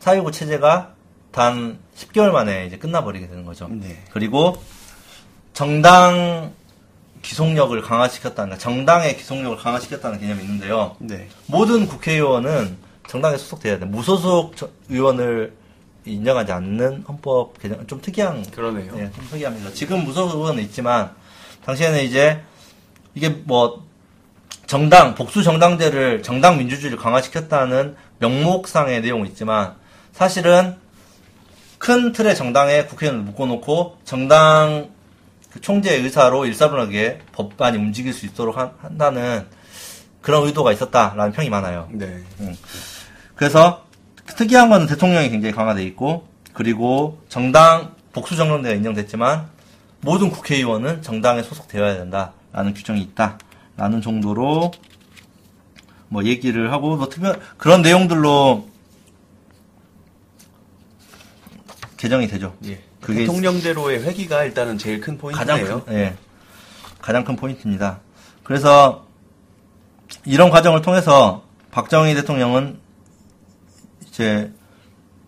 4.19 체제가 단 10개월 만에 이제 끝나버리게 되는 거죠. 네. 그리고 정당 기속력을 강화시켰다는 정당의 기속력을 강화시켰다는 개념이 있는데요. 네. 모든 국회의원은 정당에 소속돼야 돼. 무소속 저- 의원을 인정하지 않는 헌법 개정 좀 특이한 그러네요. 예, 좀 특이합니다. 지금 무소속 의원은 있지만 당시에는 이제 이게 뭐 정당 복수 정당제를 정당 민주주의를 강화시켰다는 명목상의 내용은 있지만 사실은 큰 틀의 정당에 국회의원을 묶어놓고 정당 그 총재의 의사로 일사분하게 법안이 움직일 수 있도록 한- 한다는 그런 의도가 있었다라는 평이 많아요. 네. 그래서 특이한 거는 대통령이 굉장히 강화돼 있고 그리고 정당 복수 정당제가 인정됐지만 모든 국회의원은 정당에 소속되어야 된다라는 규정이 있다라는 정도로 뭐 얘기를 하고 뭐 특별 그런 내용들로 개정이 되죠. 예. 그게 대통령제로의 회기가 일단은 제일 큰 가장 포인트네요. 큰, 예, 가장 큰 포인트입니다. 그래서 이런 과정을 통해서 박정희 대통령은 이제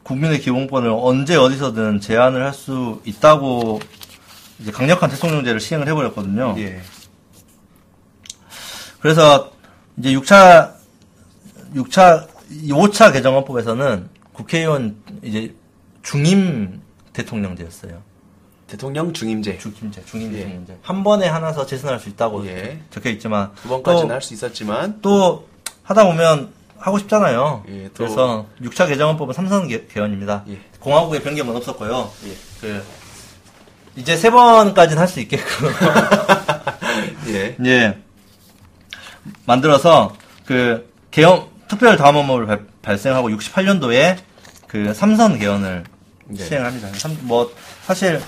국민의 기본권을 언제 어디서든 제한을 할 수 있다고 이제 강력한 대통령제를 시행을 해버렸거든요. 예. 그래서 이제 6차 6차 5차 개정헌법에서는 국회의원 이제 중임 대통령제였어요. 대통령 중임제. 중임제, 중임 예. 대통령제. 한 번에 하나서 재선할 수 있다고 예. 적혀 있지만 두 번까지는 또- 할수 있었지만 또 하다 보면 하고 싶잖아요. 예, 또- 그래서 6차 개정헌법은 삼선 개- 개헌입니다. 예. 공화국의 변경은 없었고요. 예. 그 이제 세 번까지는 할 수 있게끔 [LAUGHS] 예. 이제 [LAUGHS] 만들어서 그 개헌 특별 발- 발생하고 68년도에 그 삼선 개헌을 네. 시행합니다. 삼- 뭐 사실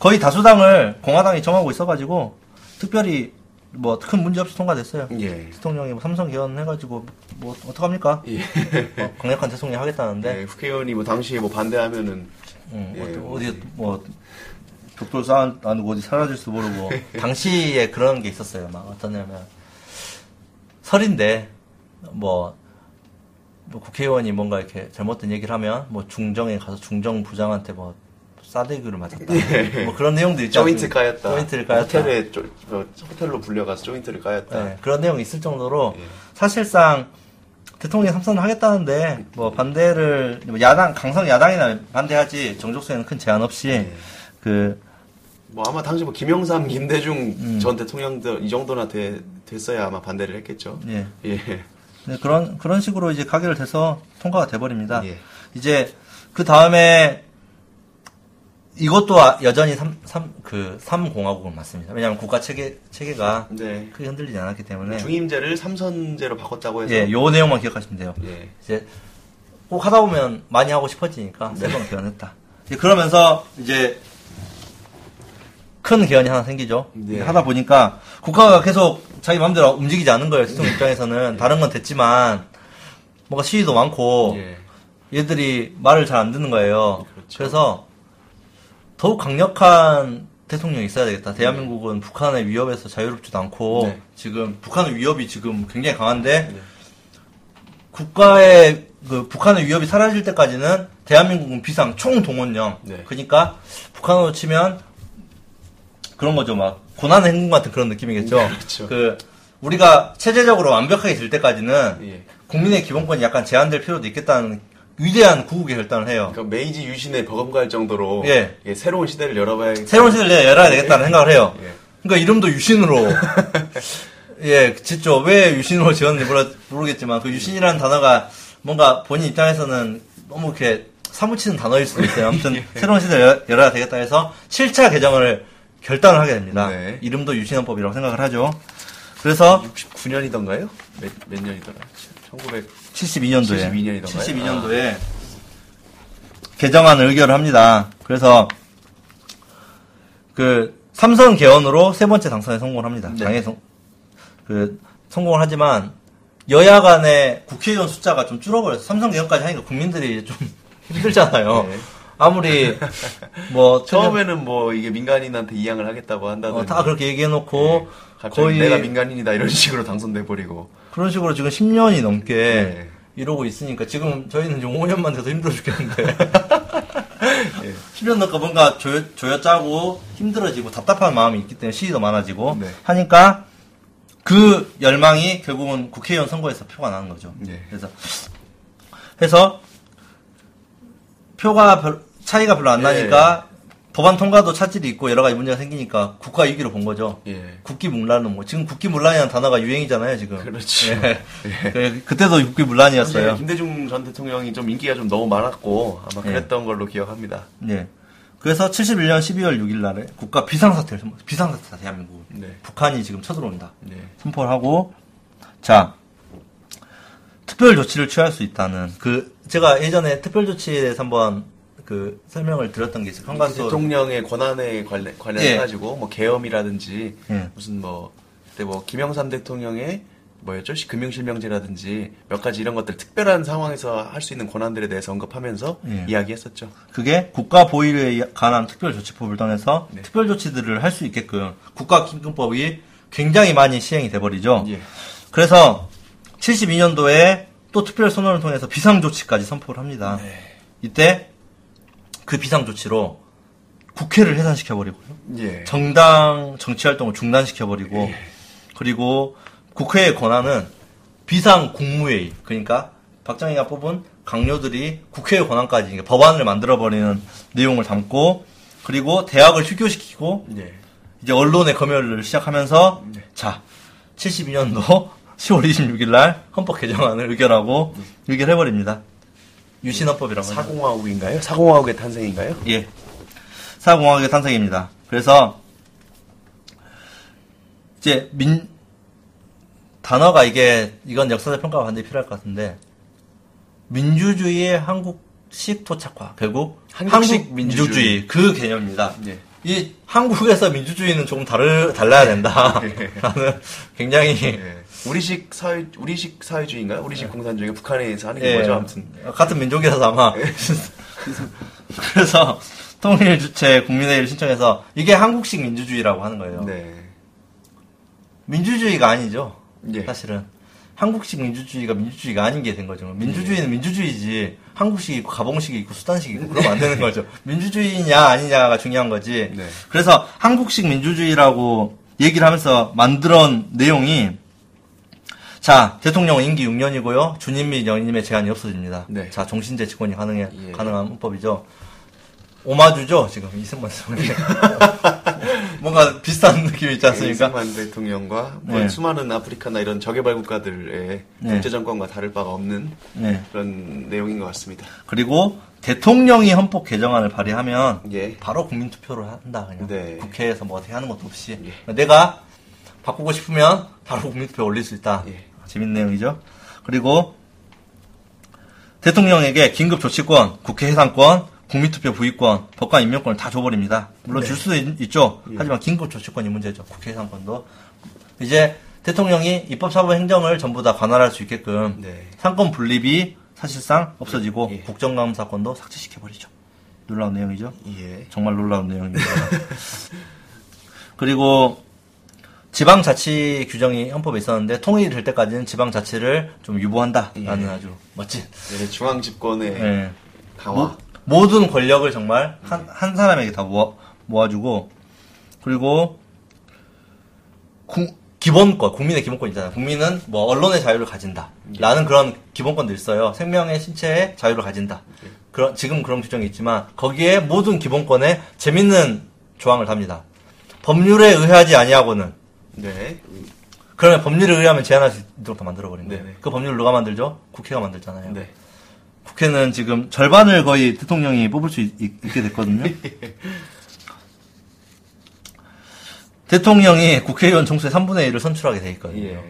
거의 다수당을 공화당이 정하고 있어가지고 특별히 뭐 큰 문제 없이 통과됐어요. 예. 대통령이 뭐 삼선 개헌 해가지고 뭐 어떡합니까? 예. 어, 강력한 대통령 하겠다는데 예, 국회의원이 뭐 당시에 뭐 반대하면은 음, 예, 어디, 뭐. 뭐 벽돌 쌓아놓고 어디 사라질지도 모르고 [LAUGHS] 당시에 그런 게 있었어요. 막 어떠냐면 설인데 뭐, 뭐 국회의원이 뭔가 이렇게 잘못된 얘기를 하면 뭐 중정에 가서 중정 부장한테 뭐 싸대기를 맞았다. 뭐 그런 내용도 있죠. 조인트 까였다. 조인트를 까였다. 호텔에 쪼, 뭐, 호텔로 불려가서 조인트를 까였다. 네, 그런 내용이 있을 정도로 예. 사실상 대통령 삼선을 하겠다는데 뭐 반대를 뭐 야당 강성 야당이나 반대하지 정족수에는 큰 제한 없이 예. 그뭐 아마 당시 뭐 김영삼, 김대중 음. 전 대통령도 이 정도나 돼, 됐어야 아마 반대를 했겠죠. 예. 예. 네, 그런 그런 식으로 이제 가결을 돼서 통과가 돼 버립니다. 예. 이제 그 다음에 이것도 아- 여전히 삼, 삼, 그, 삼공화국은 맞습니다. 왜냐하면 국가 체계, 체계가 네. 크게 흔들리지 않았기 때문에. 중임제를 삼선제로 바꿨다고 해서 예, 요 내용만 기억하시면 돼요. 예. 이제 꼭 하다 보면 많이 하고 싶어지니까 세번 개헌했다. 이제 그러면서 이제 큰 개헌이 하나 생기죠. 네. 하다 보니까 국가가 계속 자기 마음대로 움직이지 않는 거예요. 대통령 입장에서는 다른 건 됐지만 뭔가 시위도 많고 예. 얘들이 말을 잘 안 듣는 거예요. 그렇죠. 그래서 더욱 강력한 대통령이 있어야 되겠다. 대한민국은 북한의 위협에서 자유롭지도 않고 네. 지금 북한의 위협이 지금 굉장히 강한데 네. 국가의 그 북한의 위협이 사라질 때까지는 대한민국은 비상 총동원령. 네. 그러니까 북한으로 치면 그런 거죠. 막 고난의 행군 같은 그런 느낌이겠죠. 네, 그렇죠. 그 우리가 체제적으로 완벽하게 될 때까지는 예. 국민의 기본권이 약간 제한될 필요도 있겠다는 위대한 구국의 결단을 해요. 그러니까 메이지 유신에 버금갈 정도로 예. 예, 새로운 시대를 열어봐야겠다. 새로운 시대를 열어야 되겠다는 생각을 해요. 예. 그러니까 이름도 유신으로. [LAUGHS] 예, 진짜 왜 유신으로 지었는지 모르, 모르겠지만 그 유신이라는 단어가 뭔가 본인 입장에서는 너무 이렇게 사무치는 단어일 수도 있어요. 아무튼 [LAUGHS] 새로운 시대를 열- 열어야 되겠다 해서 7차 개정을 결단을 하게 됩니다. 네. 이름도 유신헌법이라고 생각을 하죠. 그래서 69년이던가요? 몇, 몇 년이더라? 1900 72년도에 72 년이던가요? 72년도에 개정안을 의결을 합니다. 그래서 그 삼선 개헌으로 세 번째 당선에 성공을 합니다. 네. 당에 성, 그 성공을 하지만 여야 간의 국회의원 숫자가 좀 줄어버려서 삼선 개헌까지 하니까 국민들이 좀 [LAUGHS] 힘들잖아요. 네. 아무리 뭐 [LAUGHS] 처음에는 뭐 이게 민간인한테 이양을 하겠다고 한다든지 어, 다 그렇게 얘기해놓고 예. 갑자기 거의 내가 민간인이다 이런 식으로 당선돼 버리고 그런 식으로 지금 10년이 넘게 네. 이러고 있으니까 지금 저희는 이제 5년만 돼도 힘들어 죽겠는데 [LAUGHS] 예. 10년 넘게 뭔가 조여, 조여짜고 힘들어지고 답답한 마음이 있기 때문에 시위도 많아지고 네. 하니까 그 열망이 결국은 국회의원 선거에서 표가 나는 거죠. 네. 그래서 해서 표가 별, 차이가 별로 안 예. 나니까 법안 통과도 차질이 있고 여러 가지 문제가 생기니까 국가 위기로 본 거죠. 예. 국기문란은 뭐 지금 국기문란이라는 단어가 유행이잖아요 지금. 그렇죠. 예. 그- 그때도 국기문란이었어요. 김대중 전 대통령이 좀 인기가 좀 너무 많았고 아마 예. 그랬던 걸로 기억합니다. 예. 그래서 71년 12월 6일 날에 국가 비상사태를 선포, 비상사태다 대한민국. 네. 북한이 지금 쳐들어온다. 네. 선포를 하고 자 특별 조치를 취할 수 있다는 그 제가 예전에 특별 조치에 대해서 한번 그 설명을 드렸던 게 있어요. 한간소 대통령의 권한에 관련 관련해 가지고 뭐 계엄이라든지 예. 무슨 뭐 그때 뭐 김영삼 대통령의 뭐였죠? 시- 금융실명제라든지 몇 가지 이런 것들 특별한 상황에서 할 수 있는 권한들에 대해서 언급하면서 예. 이야기했었죠. 그게 국가 보위에 관한 특별조치법을 통해서 네. 특별조치들을 할 수 있게끔 국가기금법이 굉장히 많이 시행이 돼버리죠. 예. 그래서 72년도에 또 특별 선언을 통해서 비상조치까지 선포를 합니다. 네. 이때 그 비상조치로 국회를 해산시켜버리고요. 예. 정당 정치활동을 중단시켜버리고 그리고 국회의 권한은 비상 국무회의 그러니까 박정희가 뽑은 강요들이 국회의 권한까지 그러니까 법안을 만들어버리는 내용을 담고 그리고 대학을 휴교시키고 예. 이제 언론의 검열을 시작하면서 자 72년도 10월 26일 날 헌법 개정안을 의결하고 의결해 버립니다. 유신헌법이라고 하죠. 사공화국인가요? 사공화국의 탄생인가요? 예. 사공화국의 탄생입니다. 그래서 이제 민 단어가 이게 이건 역사적 평가가 반드시 필요할 것 같은데 민주주의의 한국식 토착화 결국 한국식 한국 민주주의. 민주주의 그 개념입니다. 예. 이 한국에서 민주주의는 조금 다르 달라야 된다. 예. [LAUGHS] 라는 굉장히 예. 우리식 사회 우리식 사회주의인가요? 우리식 공산주의가 북한에서 하는 게 예, 뭐죠? 아무튼 같은 민족이라서 아마. [LAUGHS] 그래서 통일 주체 국민회의를 신청해서 이게 한국식 민주주의라고 하는 거예요. 네. 민주주의가 아니죠. 예. 사실은 한국식 민주주의가 민주주의가 아닌 게 된 거죠. 민주주의는 민주주의지 한국식이 있고 가봉식이 있고 수단식이 있고 그러면 안 되는 거죠. 민주주의냐 아니냐가 중요한 거지. 네. 그래서 한국식 민주주의라고 얘기를 하면서 만들어 온 내용이 자 대통령 은 임기 6년이고요. 주님 및 연임의 제한이 없어집니다. 네. 자 종신제 직권이 가능해 예. 가능한 헌법이죠. 오마주죠 지금 이승만 대통령 [LAUGHS] 뭔가 비슷한 느낌이 있지 않습니까? 이승만 대통령과 뭐 네. 수많은 아프리카나 이런 저개발 국가들의 네. 국제 정권과 다를 바가 없는 네. 그런 내용인 것 같습니다. 그리고 대통령이 헌법 개정안을 발의하면 예. 바로 국민 투표를 한다 그냥 네. 국회에서 뭐 어떻게 하는 것도 없이 예. 내가 바꾸고 싶으면 바로 국민 투표 올릴 수 있다 예. 재밌는 내용이죠 그리고 대통령에게 긴급 조치권 국회 해산권 국민 투표 부의권 법관 임명권을 다 줘버립니다 물론 네. 줄 수도 있, 죠 예. 하지만 긴급 조치권이 문제죠 국회 해산권도 이제 대통령이 입법 사법 행정을 전부 다 관할할 수 있게끔 네. 상권 분립이 사실상 없어지고 예. 국정감사권도 삭제시켜버리죠. 놀라운 내용이죠. 예. 정말 놀라운 내용입니다. [LAUGHS] 그리고 지방자치 규정이 헌법에 있었는데 통일이 될 때까지는 지방자치를 좀 유보한다라는 예. 아주 멋진 네, 중앙 집권의 예. 강화. 모, 모든 권력을 정말 한, 한 사람에게 다 모아, 모아주고 그리고 구- 기본권, 국민의 기본권 있잖아요. 국민은 뭐 언론의 자유를 가진다. 라는 그런 기본권도 있어요. 생명의 신체의 자유를 가진다. 그런, 지금 그런 규정이 있지만 거기에 모든 기본권에 재밌는 조항을 답니다. 법률에 의하지 아니하고는 네. 그러면 법률에 의하면 제한할 수 있도록 다 만들어버린 거예요. 네네. 그 법률을 누가 만들죠? 국회가 만들잖아요. 네. 국회는 지금 절반을 거의 대통령이 뽑을 수 있, 게 됐거든요. [LAUGHS] 대통령이 국회의원 총수의 3분의 1을 선출하게 돼 있거든요. 예.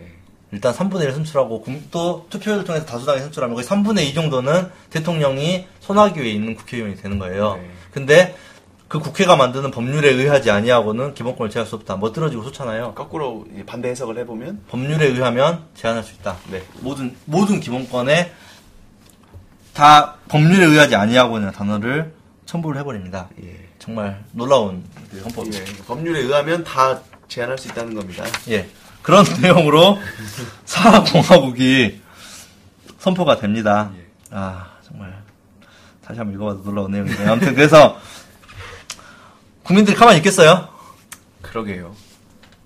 일단 3분의 1을 선출하고 국- 또 투표를 통해서 다수당이 선출하면 거의 3분의 2 정도는 대통령이 손아귀에 있는 국회의원이 되는 거예요. 네. 근데 그 국회가 만드는 법률에 의하지 아니하고는 기본권을 제할 수 없다. 멋들어지고 좋잖아요. 거꾸로 반대 해석을 해보면 법률에 의하면 제한할 수 있다. 네. 모든 모든 기본권에 다 법률에 의하지 아니하고는 단어를 첨부를 해버립니다. 예. 정말 놀라운 그 헌법이죠. 예. 법률에 의하면 다 제한할 수 있다는 겁니다. 예. 그런 [LAUGHS] 내용으로 사공화국이 선포가 됩니다. 예. 아, 정말. 다시 한번 읽어봐도 놀라운 내용이네요. 아무튼 그래서 국민들이 가만히 있겠어요? 그러게요.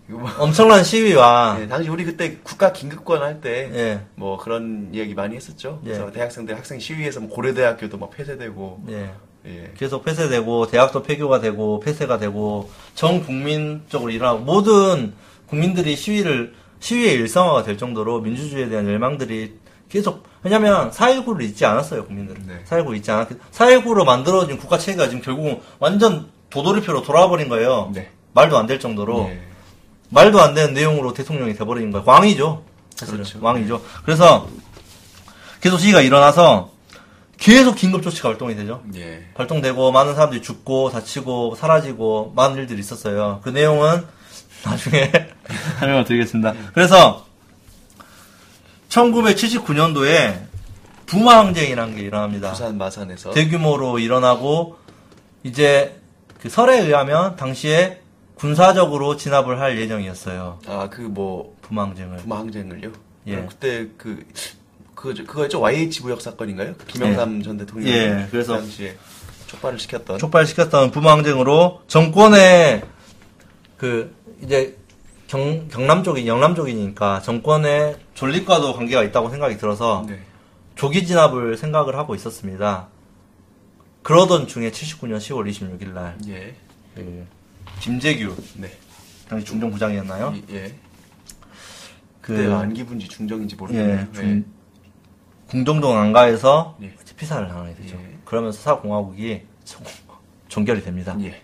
뭐 [LAUGHS] 엄청난 시위와 예, 당시 우리 그때 국가 긴급권 할때 예. 뭐 그런 이야기 많이 했었죠. 예. 그래서 대학생들 학생 시위에서 뭐 고려대학교도 막 폐쇄되고 예. 예. 계속 폐쇄되고 대학도 폐교가 되고 폐쇄가 되고 전 국민적으로 일어나고 모든 국민들이 시위를 시위의 일상화가 될 정도로 민주주의에 대한 열망들이 계속 왜냐면 4.19를 잊지 않았어요 국민들은 네. 4.19 잊지 않았 4.19로 만들어진 국가 체계가 지금 결국은 완전 도돌이표로 돌아와 버린 거예요 네. 말도 안 될 정도로 예. 말도 안 되는 내용으로 대통령이 돼버린 거예요 왕이죠 사실은 그렇죠. 왕이죠 그래서 계속 시위가 일어나서 계속 긴급 조치가 발동이 되죠 예. 발동되고 많은 사람들이 죽고 다치고 사라지고 많은 일들이 있었어요. 그 내용은 나중에 [LAUGHS] 설명을 드리겠습니다. 그래서 1979년도에 부마 항쟁이라는 게 일어납니다. 부산 마산에서 대규모로 일어나고 이제 그 설에 의하면 당시에 군사적으로 진압을 할 예정이었어요. 아 그 뭐. 부마 항쟁을요. 예. 그럼 그때 그 그, 그거였죠 YH 무역 사건인가요? 그 김영삼 전 대통령이 예, 그래서- 그 당시에 촉발을 시켰던 촉발시켰던 부마 항쟁으로 정권의 그 이제 경, 경남 쪽이 영남 쪽이니까 정권의 존립과도 관계가 있다고 생각이 들어서 네. 조기 진압을 생각을 하고 있었습니다. 그러던 중에 79년 10월 26일 날 예. 그 김재규 네. 당시 중정부장이었나요? 이- 예. 그 그때가 안기분지 중정인지 모르겠네요. 예, 중, 궁정동 안가에서 예. 피살을 당하게 되죠. 예. 그러면서 사공화국이 종- 종결이 됩니다. 예.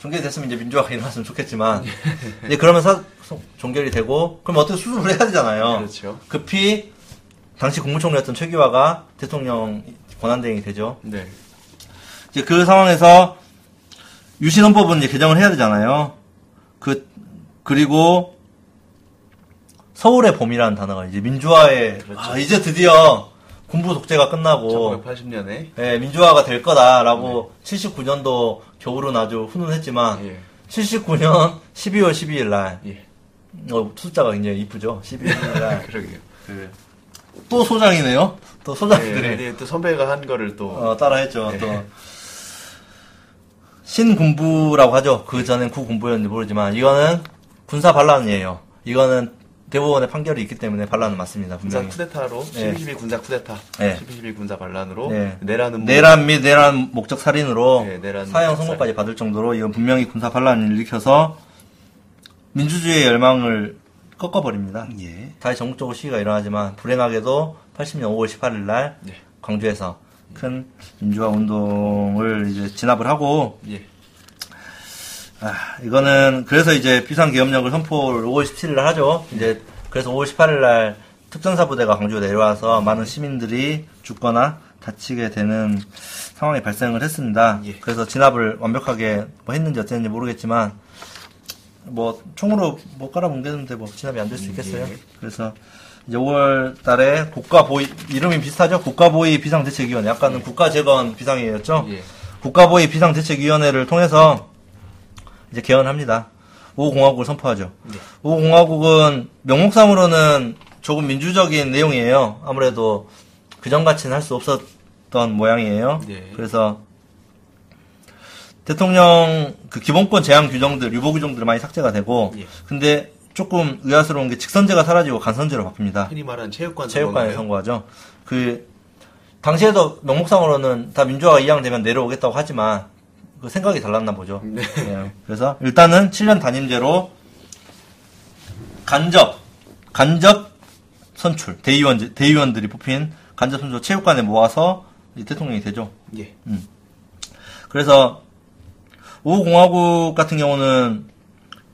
종결이 됐으면 이제 민주화가 일어났으면 좋겠지만 [LAUGHS] 이제 그러면서 소- 종결이 되고 그럼 어떻게 수습을 해야 되잖아요. 그렇죠. 급히 당시 국무총리였던 최규화가 대통령 권한대행이 되죠. 네. 이제 그 상황에서 유신헌법은 이제 개정을 해야 되잖아요. 그 그리고 서울의 봄이라는 단어가 이제 민주화에 그렇죠. 아, 이제 드디어 군부 독재가 끝나고 1980년에 예, 민주화가 될 거다라고 79년도 겨울은 아주 훈훈했지만 예. 79년 12월 12일 날 예. 어, 숫자가 굉장히 이쁘죠. 12일 날. [LAUGHS] 그러게요. 그, 또 소장이네요. 또 소장들이 예, 네, 또 선배가 한 거를 또 어, 따라했죠. 네. 또 신군부라고 하죠. 그 전엔 구군부였는지 모르지만 이거는 군사 반란이에요. 이거는 대법원의 판결이 있기 때문에 반란은 맞습니다. 군사 분명히. 쿠데타로 예. 12.12 군사 쿠데타, 예. 12.12 군사 반란으로 예. 내라는 뭐- 내란 및 내란 목적 살인으로 예, 내란 사형 선고까지 받을 정도로 이건 분명히 군사 반란을 일으켜서 민주주의의 열망을 꺾어버립니다. 예. 다시 전국적으로 시위가 일어나지만 불행하게도 80년 5월 18일 날 예. 광주에서 큰 민주화 운동을 이제 진압을 하고 예. 아, 이거는 그래서 이제 비상 계엄령을 선포를 5월 17일 날 하죠. 이제 그래서 5월 18일 날 특전사 부대가 광주에 내려와서 많은 시민들이 죽거나 다치게 되는 상황이 발생을 했습니다. 예. 그래서 진압을 완벽하게 뭐 했는지 어땠는지 모르겠지만 뭐 총으로 못 깔아뭉개는데 뭐 진압이 안 될 수 있겠어요. 예. 그래서 이제 5월 달에 국가보위 이름이 비슷하죠. 국가보위 비상대책위원회. 아까는 국가재건 비상회의였죠. 예. 국가보위 비상대책위원회를 통해서 이제 개헌합니다. 5공화국을 선포하죠. 네. 5공화국은 명목상으로는 조금 민주적인 내용이에요. 아무래도 그전같이는 할 수 없었던 모양이에요. 네. 그래서 대통령 그 기본권 제한 규정들, 유보 규정들 많이 삭제가 되고, 예. 근데 조금 의아스러운 게 직선제가 사라지고 간선제로 바뀝니다. 흔히 말하는 체육관 체육관에? 선거하죠. 그 당시에도 명목상으로는 다 민주화가 이양되면 내려오겠다고 하지만 그 생각이 달랐나 보죠. 네. 예. 그래서 일단은 7년 단임제로 간접 간접 선출 대의원 대의원들이 뽑힌 간접 선출 체육관에 모아서 이 대통령이 되죠. 예. 그래서 5공화국 같은 경우는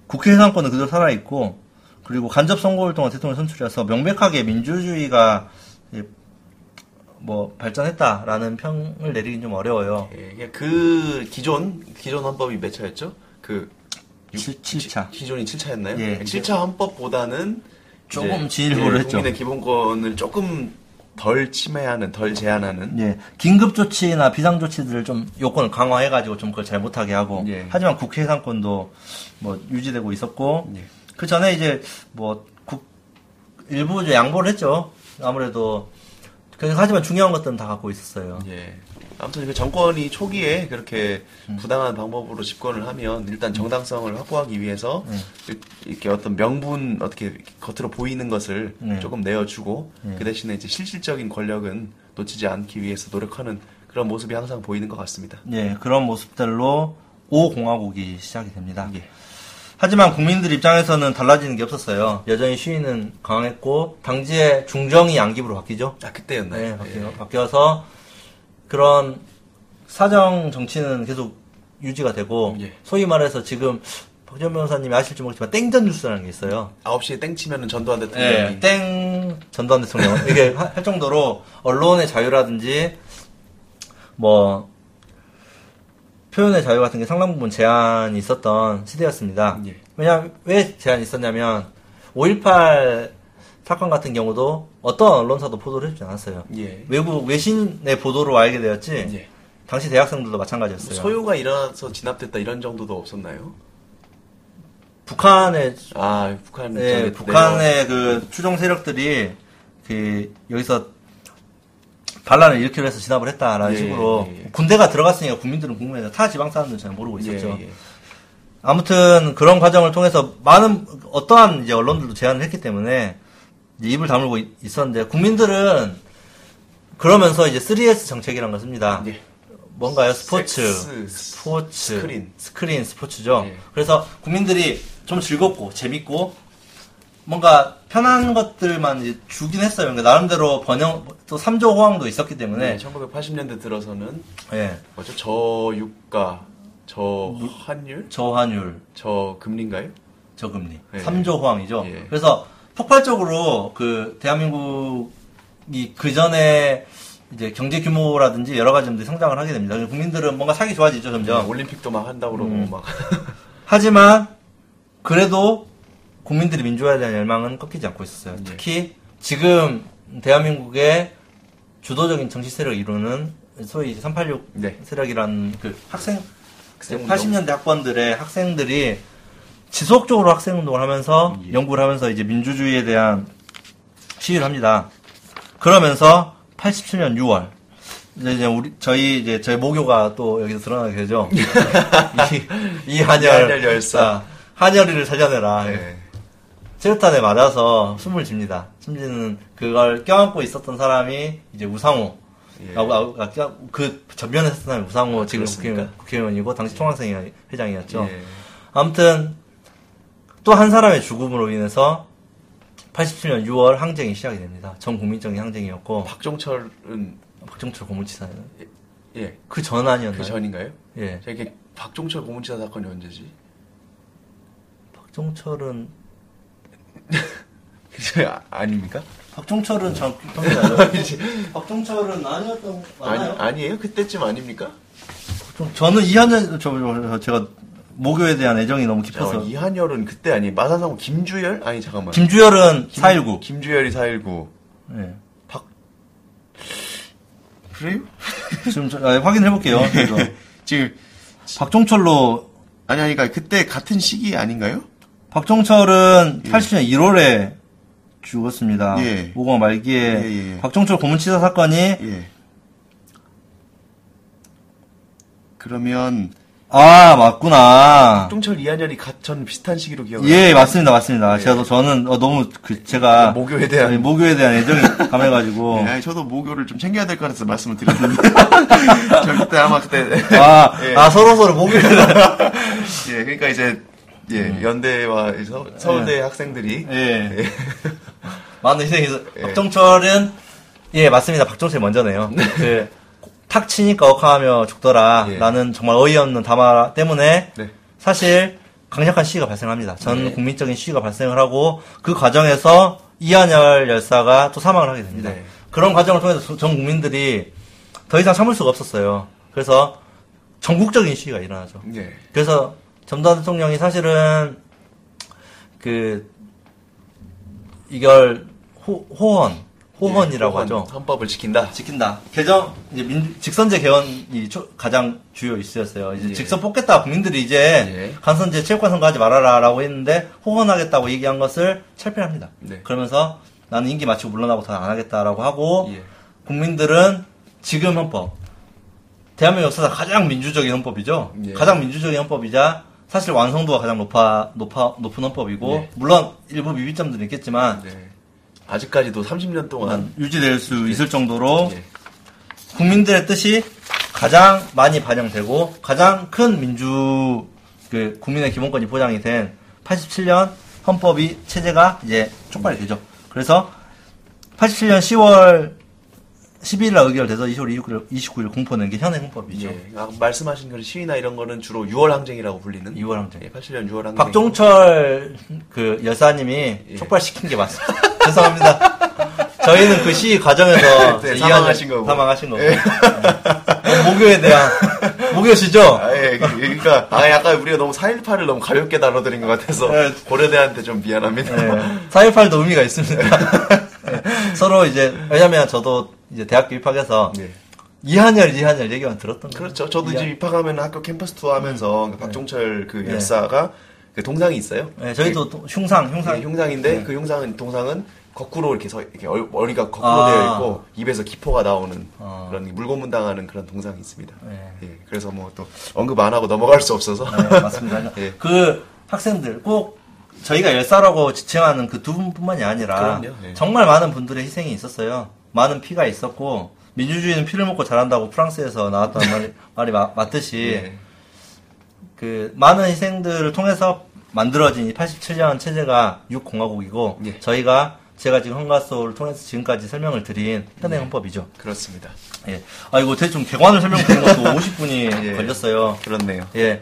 국회 해상권은 그대로 살아있고 그리고 간접 선거를 통한 대통령 선출이라서 명백하게 민주주의가 예, 뭐 발전했다라는 평을 내리긴 좀 어려워요. 예, 그 기존 기존 헌법이 몇 차였죠? 그 칠- 칠차. 기존이 7차였나요? 예. 7차 헌법보다는 조금 진일보를 예, 했죠. 국민의 기본권을 조금 덜 침해하는, 덜 제한하는 예, 긴급 조치나 비상 조치들을 좀 요건을 강화해 가지고 좀 그걸 잘 못하게 하고 예. 하지만 국회 해상권도 뭐 유지되고 있었고 예. 그 전에 이제 뭐 국, 일부 이제 양보를 했죠. 아무래도 그- 하지만 중요한 것들은 다 갖고 있었어요. 예. 아무튼 그 정권이 초기에 그렇게 음. 부당한 방법으로 집권을 하면 일단 정당성을 확보하기 위해서 네. 이렇게 어떤 명분 어떻게 겉으로 보이는 것을 네. 조금 내어주고 네. 그 대신에 이제 실질적인 권력은 놓치지 않기 위해서 노력하는 그런 모습이 항상 보이는 것 같습니다. 예, 그런 모습들로 5공화국이 시작이 됩니다. 예. 하지만 국민들 입장에서는 달라지는 게 없었어요. 여전히 시위는 강했고 당지의 중정이 양기부로 바뀌죠. 아 그때였나요? 네, 예. 바뀌, 바뀌어서 그런 사정 정치는 계속 유지가 되고 예. 소위 말해서 지금 박지원 변호사님이 아실지 모르겠지만 땡전 뉴스라는 게 있어요. 9시에 땡 치면은 전두환 대통령이 네, 땡 전두환 대통령 이게 하- 할 정도로 언론의 자유라든지 뭐 표현의 자유 같은 게 상당 부분 제한이 있었던 시대였습니다. 예. 왜냐 왜 제한이 있었냐면 5.18 사건 같은 경우도 어떤 언론사도 보도를 해주지 않았어요. 예. 외국 외신의 보도로 알게 되었지. 예. 당시 대학생들도 마찬가지였어요. 소요가 일어나서 진압됐다 이런 정도도 없었나요? 북한의 아 북한 네, 북한의 그 추종 세력들이 그 여기서 반란을 일으키려 해서 진압을 했다라는 예, 식으로 예, 예. 군대가 들어갔으니까 국민들은 궁금해서 타 지방 사람들은 잘 모르고 내려- 있었죠. 예, 예. 아무튼 그런 과정을 통해서 많은 어떠한 이제 언론들도 제안을 했기 때문에 이제 입을 다물고 있- 있었는데 국민들은 그러면서 이제 3S 정책이라는 걸 씁니다. 예. 뭔가요? 스포츠, 섹스, 스포츠, 스크린. 스크린 스포츠죠. 예. 그래서 국민들이 좀 즐겁고 재밌고 뭔가 편한 것들만 이제 주긴 했어요. 그러니까 나름대로 번영 또 3저 호황도 있었기 때문에 네, 1980년대 들어서는 예. 뭐죠? 저유가, 저환율, 저환율, 저금리인가요? 저금리, 예. 3저 호황이죠. 예. 그래서 폭발적으로 그 대한민국이 그 전에 이제 경제 규모라든지 여러 가지 점들이 성장을 하게 됩니다. 국민들은 뭔가 살기 좋아지죠, 점점. 네, 올림픽도 막 한다고 그러고 음. 막 하지만 그래도 국민들의 민주화에 대한 열망은 꺾이지 않고 있었어요. 예. 특히 지금 대한민국의 주도적인 정치 세력을 이루는 소위 386 네. 세력이라는 그 학생 학생 운동. 80년대 학번들의 학생들이 지속적으로 학생 운동을 하면서 예. 연구를 하면서 이제 민주주의에 대한 시위를 합니다. 그러면서 87년 6월 이제 우리 저희 이제 저희 모교가 또 여기서 드러나게 되죠. [LAUGHS] 이, 이 한열, 열사. 아, 한열이를 살려내라. 네. 체류탄에 맞아서 숨을 집니다. 숨지는 그걸 껴안고 있었던 사람이 이제 우상호. 예. 아, 아, 껴- 그 전면에 섰던 사람이 우상호 아, 지금 그렇습니까? 국회의원, 국회의원 이고 당시 총학생 회장이었죠. 예. 아무튼 또 한 사람의 죽음으로 인해서 87년 6월 항쟁이 시작이 됩니다. 전 국민적인 항쟁이었고 박종철은 박정철 고문치사는 예. 그 전 아니었나요? 그 전인가요? 예. 저게 박종철 고문치사 사건이 언제지? 박종철은 [LAUGHS] 아, 아닙니까? 박종철은 전. [LAUGHS] 박종철은 아니었던 아니? 아니에요? 그때쯤 아닙니까? 좀 저는 이한년 저, 저, 제가 모교에 대한 애정이 너무 깊어서 잠깐만, 이한열은 그때 아니에요? 마산성 김주열? 아니 잠깐만. 김주열은 419. 김주열이 419. 예. 그래요? 지금 저, 아, 확인해 볼게요. [LAUGHS] 그래서 지금 박종철로 아니 아니 그러니까 그때 같은 시기 아닌가요? 박종철은 80년 1월에 죽었습니다. 예. 오공 말기에 예, 예. 박종철 고문치사 사건이 예. 그러면 아 맞구나. 박종철 이한열이 가, 전 비슷한 시기로 기억을 예 맞습니다 맞습니다. 예. 제가 또 저는 어, 너무 그 제가 모교에 대한 예, 모교에 대한 애정이 [LAUGHS] 강해가지고 네, 아니, 저도 모교를 좀 챙겨야 될 것 같아서 말씀을 드렸는데 [LAUGHS] 저 그때 아마 그때 아, 예. 아 서로 서로 모교에 대한 [LAUGHS] 예 그러니까 이제 예 연대와 서, 서울대 학생들이 음. 예. [LAUGHS] 많은 희생이 있어. 예. 박종철은 예 맞습니다. 박종철 먼저네요. 그 탁 치니까 억하며 죽더라. 예. 라는 정말 어이없는 담화 때문에 네. 사실 강력한 시위가 발생합니다. 전 네. 국민적인 시위가 발생을 하고 그 과정에서 이한열 열사가 또 사망을 하게 됩니다. 네. 그런 과정을 통해서 전 국민들이 더 이상 참을 수가 없었어요. 그래서 전국적인 시위가 일어나죠. 예. 그래서 전두환 대통령이 사실은 그 이걸 호, 호헌 호헌이라고 예, 하죠. 헌법을 지킨다. 지킨다. 개정 이제 민, 직선제 개헌이 초- 가장 주요 이슈였어요. 이제 예. 직선 뽑겠다. 국민들이 이제 예. 간선제 체육관 선거하지 말아라라고 했는데 호헌하겠다고 얘기한 것을 철폐합니다. 네. 그러면서 나는 임기 마치고 물러나고 더 안 하겠다라고 하고 예. 국민들은 지금 헌법 대한민국 역사상 가장 민주적인 헌법이죠. 예. 가장 민주적인 헌법이자 사실 완성도가 가장 높아 높아 높은 헌법이고 예. 물론 일부 미비점들은 있겠지만 네. 아직까지도 30년 동안 유지될 수 있을 정도로 예. 국민들의 뜻이 가장 많이 반영되고 가장 큰 민주 그 국민의 기본권이 보장이 된 87년 헌법이 체제가 이제 촉발이 되죠. 그래서 87년 10월 12일 날 의결돼서 20월 29일, 29일 공포는 게 현행 헌법이죠. 예. 아, 말씀하신 그 시위나 이런 거는 주로 6월 항쟁이라고 불리는 6월 항쟁. 예, 87년 6월 항쟁. 박종철 그 여사님이 예. 촉발시킨 게 맞습니다. [LAUGHS] 죄송합니다. 저희는 그 시위 과정에서 네, 사망하신 거고. 사망하신 거고. 예. 네. 모교에 대한 목요시죠? 아, 예, 그러니까 아 약간 우리가 너무 4.18을 너무 가볍게 다뤄드린 것 같아서 네. 고려대한테 좀 미안합니다. 네. 4.18도 의미가 있습니다. [LAUGHS] 네. 서로 이제, 왜냐면 저도 이제 대학교 입학해서 네. 이한열, 이한열 얘기만 들었던 거예요. 그렇죠. 저도 이한- 이제 입학하면 학교 캠퍼스 투어 하면서 그 박종철 그 네. 열사가 그 동상이 있어요. 네, 저희도 또 흉상, 흉상. 네, 흉상인데 네. 그 흉상은 동상은 거꾸로 이렇게 서 이렇게 얼- 머리가 거꾸로 아. 되어 있고 입에서 기포가 나오는 아. 그런 물고문 당하는 그런 동상이 있습니다. 네. 예, 그래서 뭐 또 언급 안 하고 넘어갈 수 없어서 네, 맞습니다. [LAUGHS] 예. 그 학생들 꼭 저희가 열사라고 지칭하는 그 두 분뿐만이 아니라 그럼요, 예. 정말 많은 분들의 희생이 있었어요. 많은 피가 있었고 민주주의는 피를 먹고 자란다고 프랑스에서 나왔던 말이, 말이 마- 맞듯이 예. 그 많은 희생들을 통해서 만들어진 이 87년 체제가 6공화국이고 예. 저희가 제가 지금 헌가소를 통해서 지금까지 설명을 드린 현행 헌법이죠. 그렇습니다. 예. 아 이거 대충 개관을 설명드린 것도 [LAUGHS] 50분이 예. 걸렸어요. 그렇네요. 예.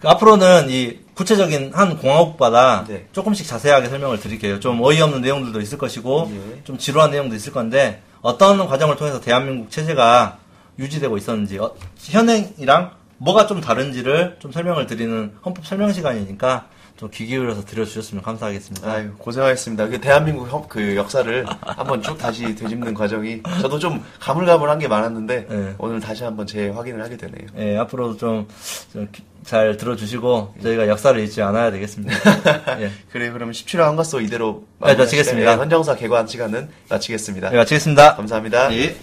그 앞으로는 이 구체적인 한 공화국마다 네. 조금씩 자세하게 설명을 드릴게요. 좀 어이없는 내용들도 있을 것이고, 예. 좀 지루한 내용도 있을 건데, 어떤 과정을 통해서 대한민국 체제가 유지되고 있었는지, 어, 현행이랑 뭐가 좀 다른지를 좀 설명을 드리는 헌법 설명 시간이니까 좀 귀 기울여서 들려주셨으면 감사하겠습니다. 아유 고생하셨습니다. 그 대한민국 협- 그 역사를 한번 쭉 다시 되짚는 과정이 저도 좀 가물가물한 게 많았는데 네. 오늘 다시 한번 재확인을 하게 되네요. 예, 앞으로도 좀잘 들어주시고, 저희가 역사를 잊지 않아야 되겠습니다. [LAUGHS] 예. 그래 그러면 17화 한가소 이대로 네, 마치겠습니다. 네, 헌정사 개관 시간은 마치겠습니다. 네, 마치겠습니다. 감사합니다. 예.